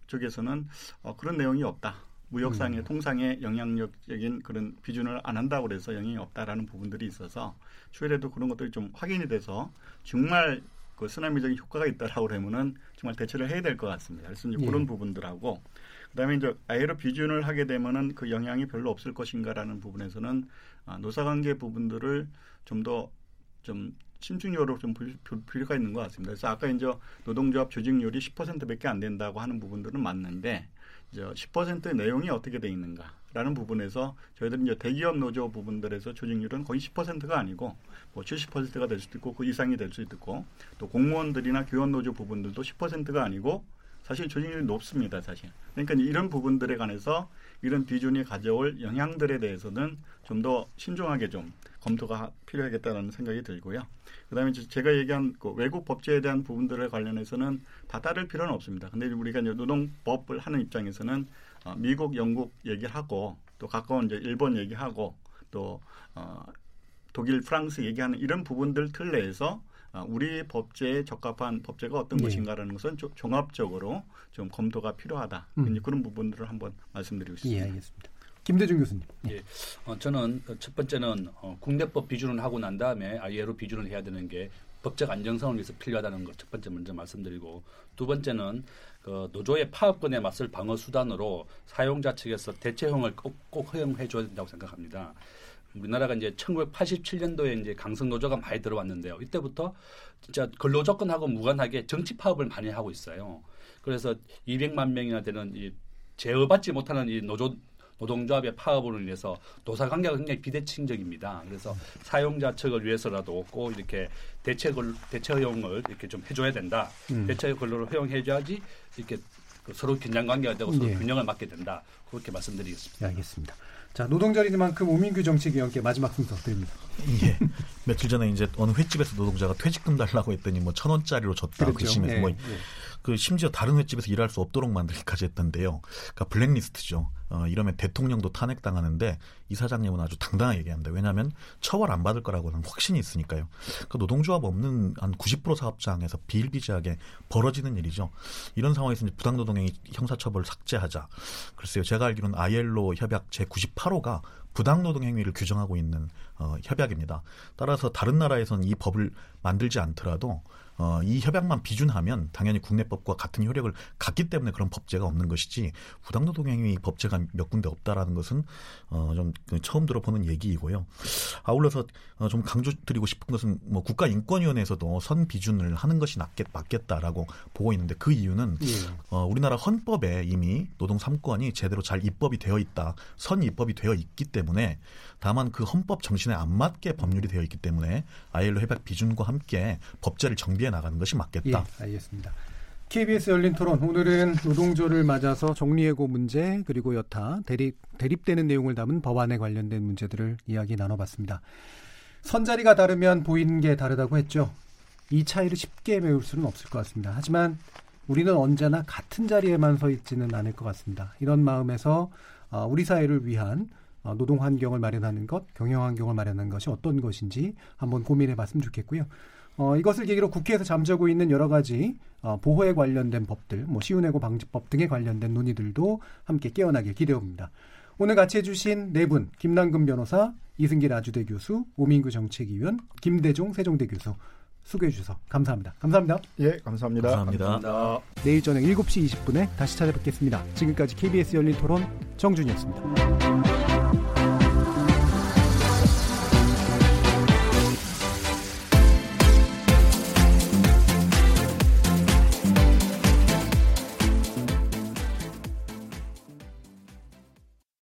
쪽에서는 어, 그런 내용이 없다. 무역상의 음. 통상의 영향력적인 그런 비준을 안 한다고 그래서 영향이 없다라는 부분들이 있어서 추후에도 그런 것들이 좀 확인이 돼서 정말 그 쓰나미적인 효과가 있다라고 그러면은 정말 대처를 해야 될 것 같습니다. 그래서 이제 예. 그런 부분들하고 그다음에 이제 아예로 비준을 하게 되면은 그 영향이 별로 없을 것인가라는 부분에서는 아, 노사관계 부분들을 좀 더좀 신중적으로 좀볼 필요가 있는 것 같습니다. 그래서 아까 이제 노동조합 조직률이 10%밖에 안 된다고 하는 부분들은 맞는데 이제 10%의 내용이 어떻게 돼 있는가라는 부분에서 저희들은 이제 대기업 노조 부분들에서 조직률은 거의 10%가 아니고 뭐 70%가 될 수도 있고 그 이상이 될 수도 있고 또 공무원들이나 교원 노조 부분들도 10%가 아니고 사실 조직률이 높습니다, 사실. 그러니까 이런 부분들에 관해서 이런 비준이 가져올 영향들에 대해서는 좀 더 신중하게 좀 검토가 필요하겠다는 생각이 들고요. 그다음에 제가 얘기한 그 외국 법제에 대한 부분들에 관련해서는 다 따를 필요는 없습니다. 근데 우리가 이제 노동법을 하는 입장에서는 어, 미국, 영국 얘기하고 또 가까운 이제 일본 얘기하고 또 어, 독일, 프랑스 얘기하는 이런 부분들 틀 내에서 어, 우리 법제에 적합한 법제가 어떤 네. 것인가라는 것은 조- 종합적으로 좀 검토가 필요하다. 음. 그런 부분들을 한번 말씀드리고 예, 싶습니다. 알겠습니다. 김대중 교수님. 예, 어, 저는 첫 번째는 어, 국내법 비준을 하고 난 다음에 ILO 비준을 해야 되는 게 법적 안정성을 위해서 필요하다는 것 첫 번째 먼저 말씀드리고 두 번째는 그 노조의 파업권에 맞설 방어 수단으로 사용자 측에서 대체형을 꼭, 꼭 허용해 줘야 된다고 생각합니다. 우리나라가 이제 1987년도에 이제 강성 노조가 많이 들어왔는데요. 이때부터 진짜 근로 조건하고 무관하게 정치 파업을 많이 하고 있어요. 그래서 200만 명이나 되는 이 제어받지 못하는 이 노조 노동조합의 파업으로 인해서 노사 관계가 굉장히 비대칭적입니다. 그래서 사용자 측을 위해서라도 꼭 이렇게 대체 걸 대체 허용을 이렇게 좀 해줘야 된다. 음. 대체 근로를 허용해줘야지 이렇게 그 서로 긴장 관계가 되고 서로 예. 균형을 맞게 된다. 그렇게 말씀드리겠습니다. 네, 알겠습니다. 자, 노동자리만큼 오민규 정책위원께 마지막 순서 드립니다. 예. 며칠 전에 이제 어느 횟집에서 노동자가 퇴직금 달라고 했더니 뭐 천 원짜리로 줬다. 그 그렇죠. 심해서 예, 뭐 예. 그 심지어 다른 횟집에서 일할 수 없도록 만들기까지 했던데요. 그러니까 블랙리스트죠. 어, 이러면 대통령도 탄핵당하는데 이 사장님은 아주 당당하게 얘기합니다. 왜냐하면 처벌 안 받을 거라고는 확신이 있으니까요. 그 노동조합 없는 한 90% 사업장에서 비일비재하게 벌어지는 일이죠. 이런 상황에서 이제 부당노동행위 형사처벌을 삭제하자. 글쎄요. 제가 알기로는 ILO 협약 제 98호가 부당노동 행위를 규정하고 있는 어, 협약입니다. 따라서 다른 나라에서는 이 법을 만들지 않더라도 어, 이 협약만 비준하면 당연히 국내법과 같은 효력을 갖기 때문에 그런 법제가 없는 것이지 부당노동 행위 법제가 몇 군데 없다라는 것은 어, 좀그 처음 들어보는 얘기이고요. 아울러서 어, 좀 강조드리고 싶은 것은 뭐 국가인권위원회에서도 선 비준을 하는 것이 낫겠, 맞겠다라고 보고 있는데 그 이유는 예. 어, 우리나라 헌법에 이미 노동 3권이 제대로 잘 입법이 되어 있다. 선 입법이 되어 있기 때문에 다만 그 헌법 정신에 안 맞게 법률이 되어 있기 때문에 아일로 협약 비준과 함께 법제를 정비해 나가는 것이 맞겠다. 예, 알겠습니다. KBS 열린 토론 오늘은 노동조를 맞아서 정리해고 문제 그리고 여타 대립 대립되는 내용을 담은 법안에 관련된 문제들을 이야기 나눠봤습니다. 선자리가 다르면 보이는 게 다르다고 했죠. 이 차이를 쉽게 메울 수는 없을 것 같습니다. 하지만 우리는 언제나 같은 자리에만 서 있지는 않을 것 같습니다. 이런 마음에서 어, 우리 사회를 위한 어, 노동 환경을 마련하는 것, 경영 환경을 마련하는 것이 어떤 것인지 한번 고민해 봤으면 좋겠고요. 어, 이것을 계기로 국회에서 잠자고 있는 여러 가지 어, 보호에 관련된 법들, 뭐 시운해고 방지법 등에 관련된 논의들도 함께 깨어나길 기대합니다. 오늘 같이 해주신 네 분, 김남근 변호사, 이승길 아주대 교수, 오민구 정책위원, 김대종 세종대 교수 수고해 주셔서 감사합니다. 감사합니다. 예, 감사합니다. 감사합니다. 내일 저녁 7시 20분에 다시 찾아뵙겠습니다. 지금까지 KBS 열린 토론 정준이었습니다.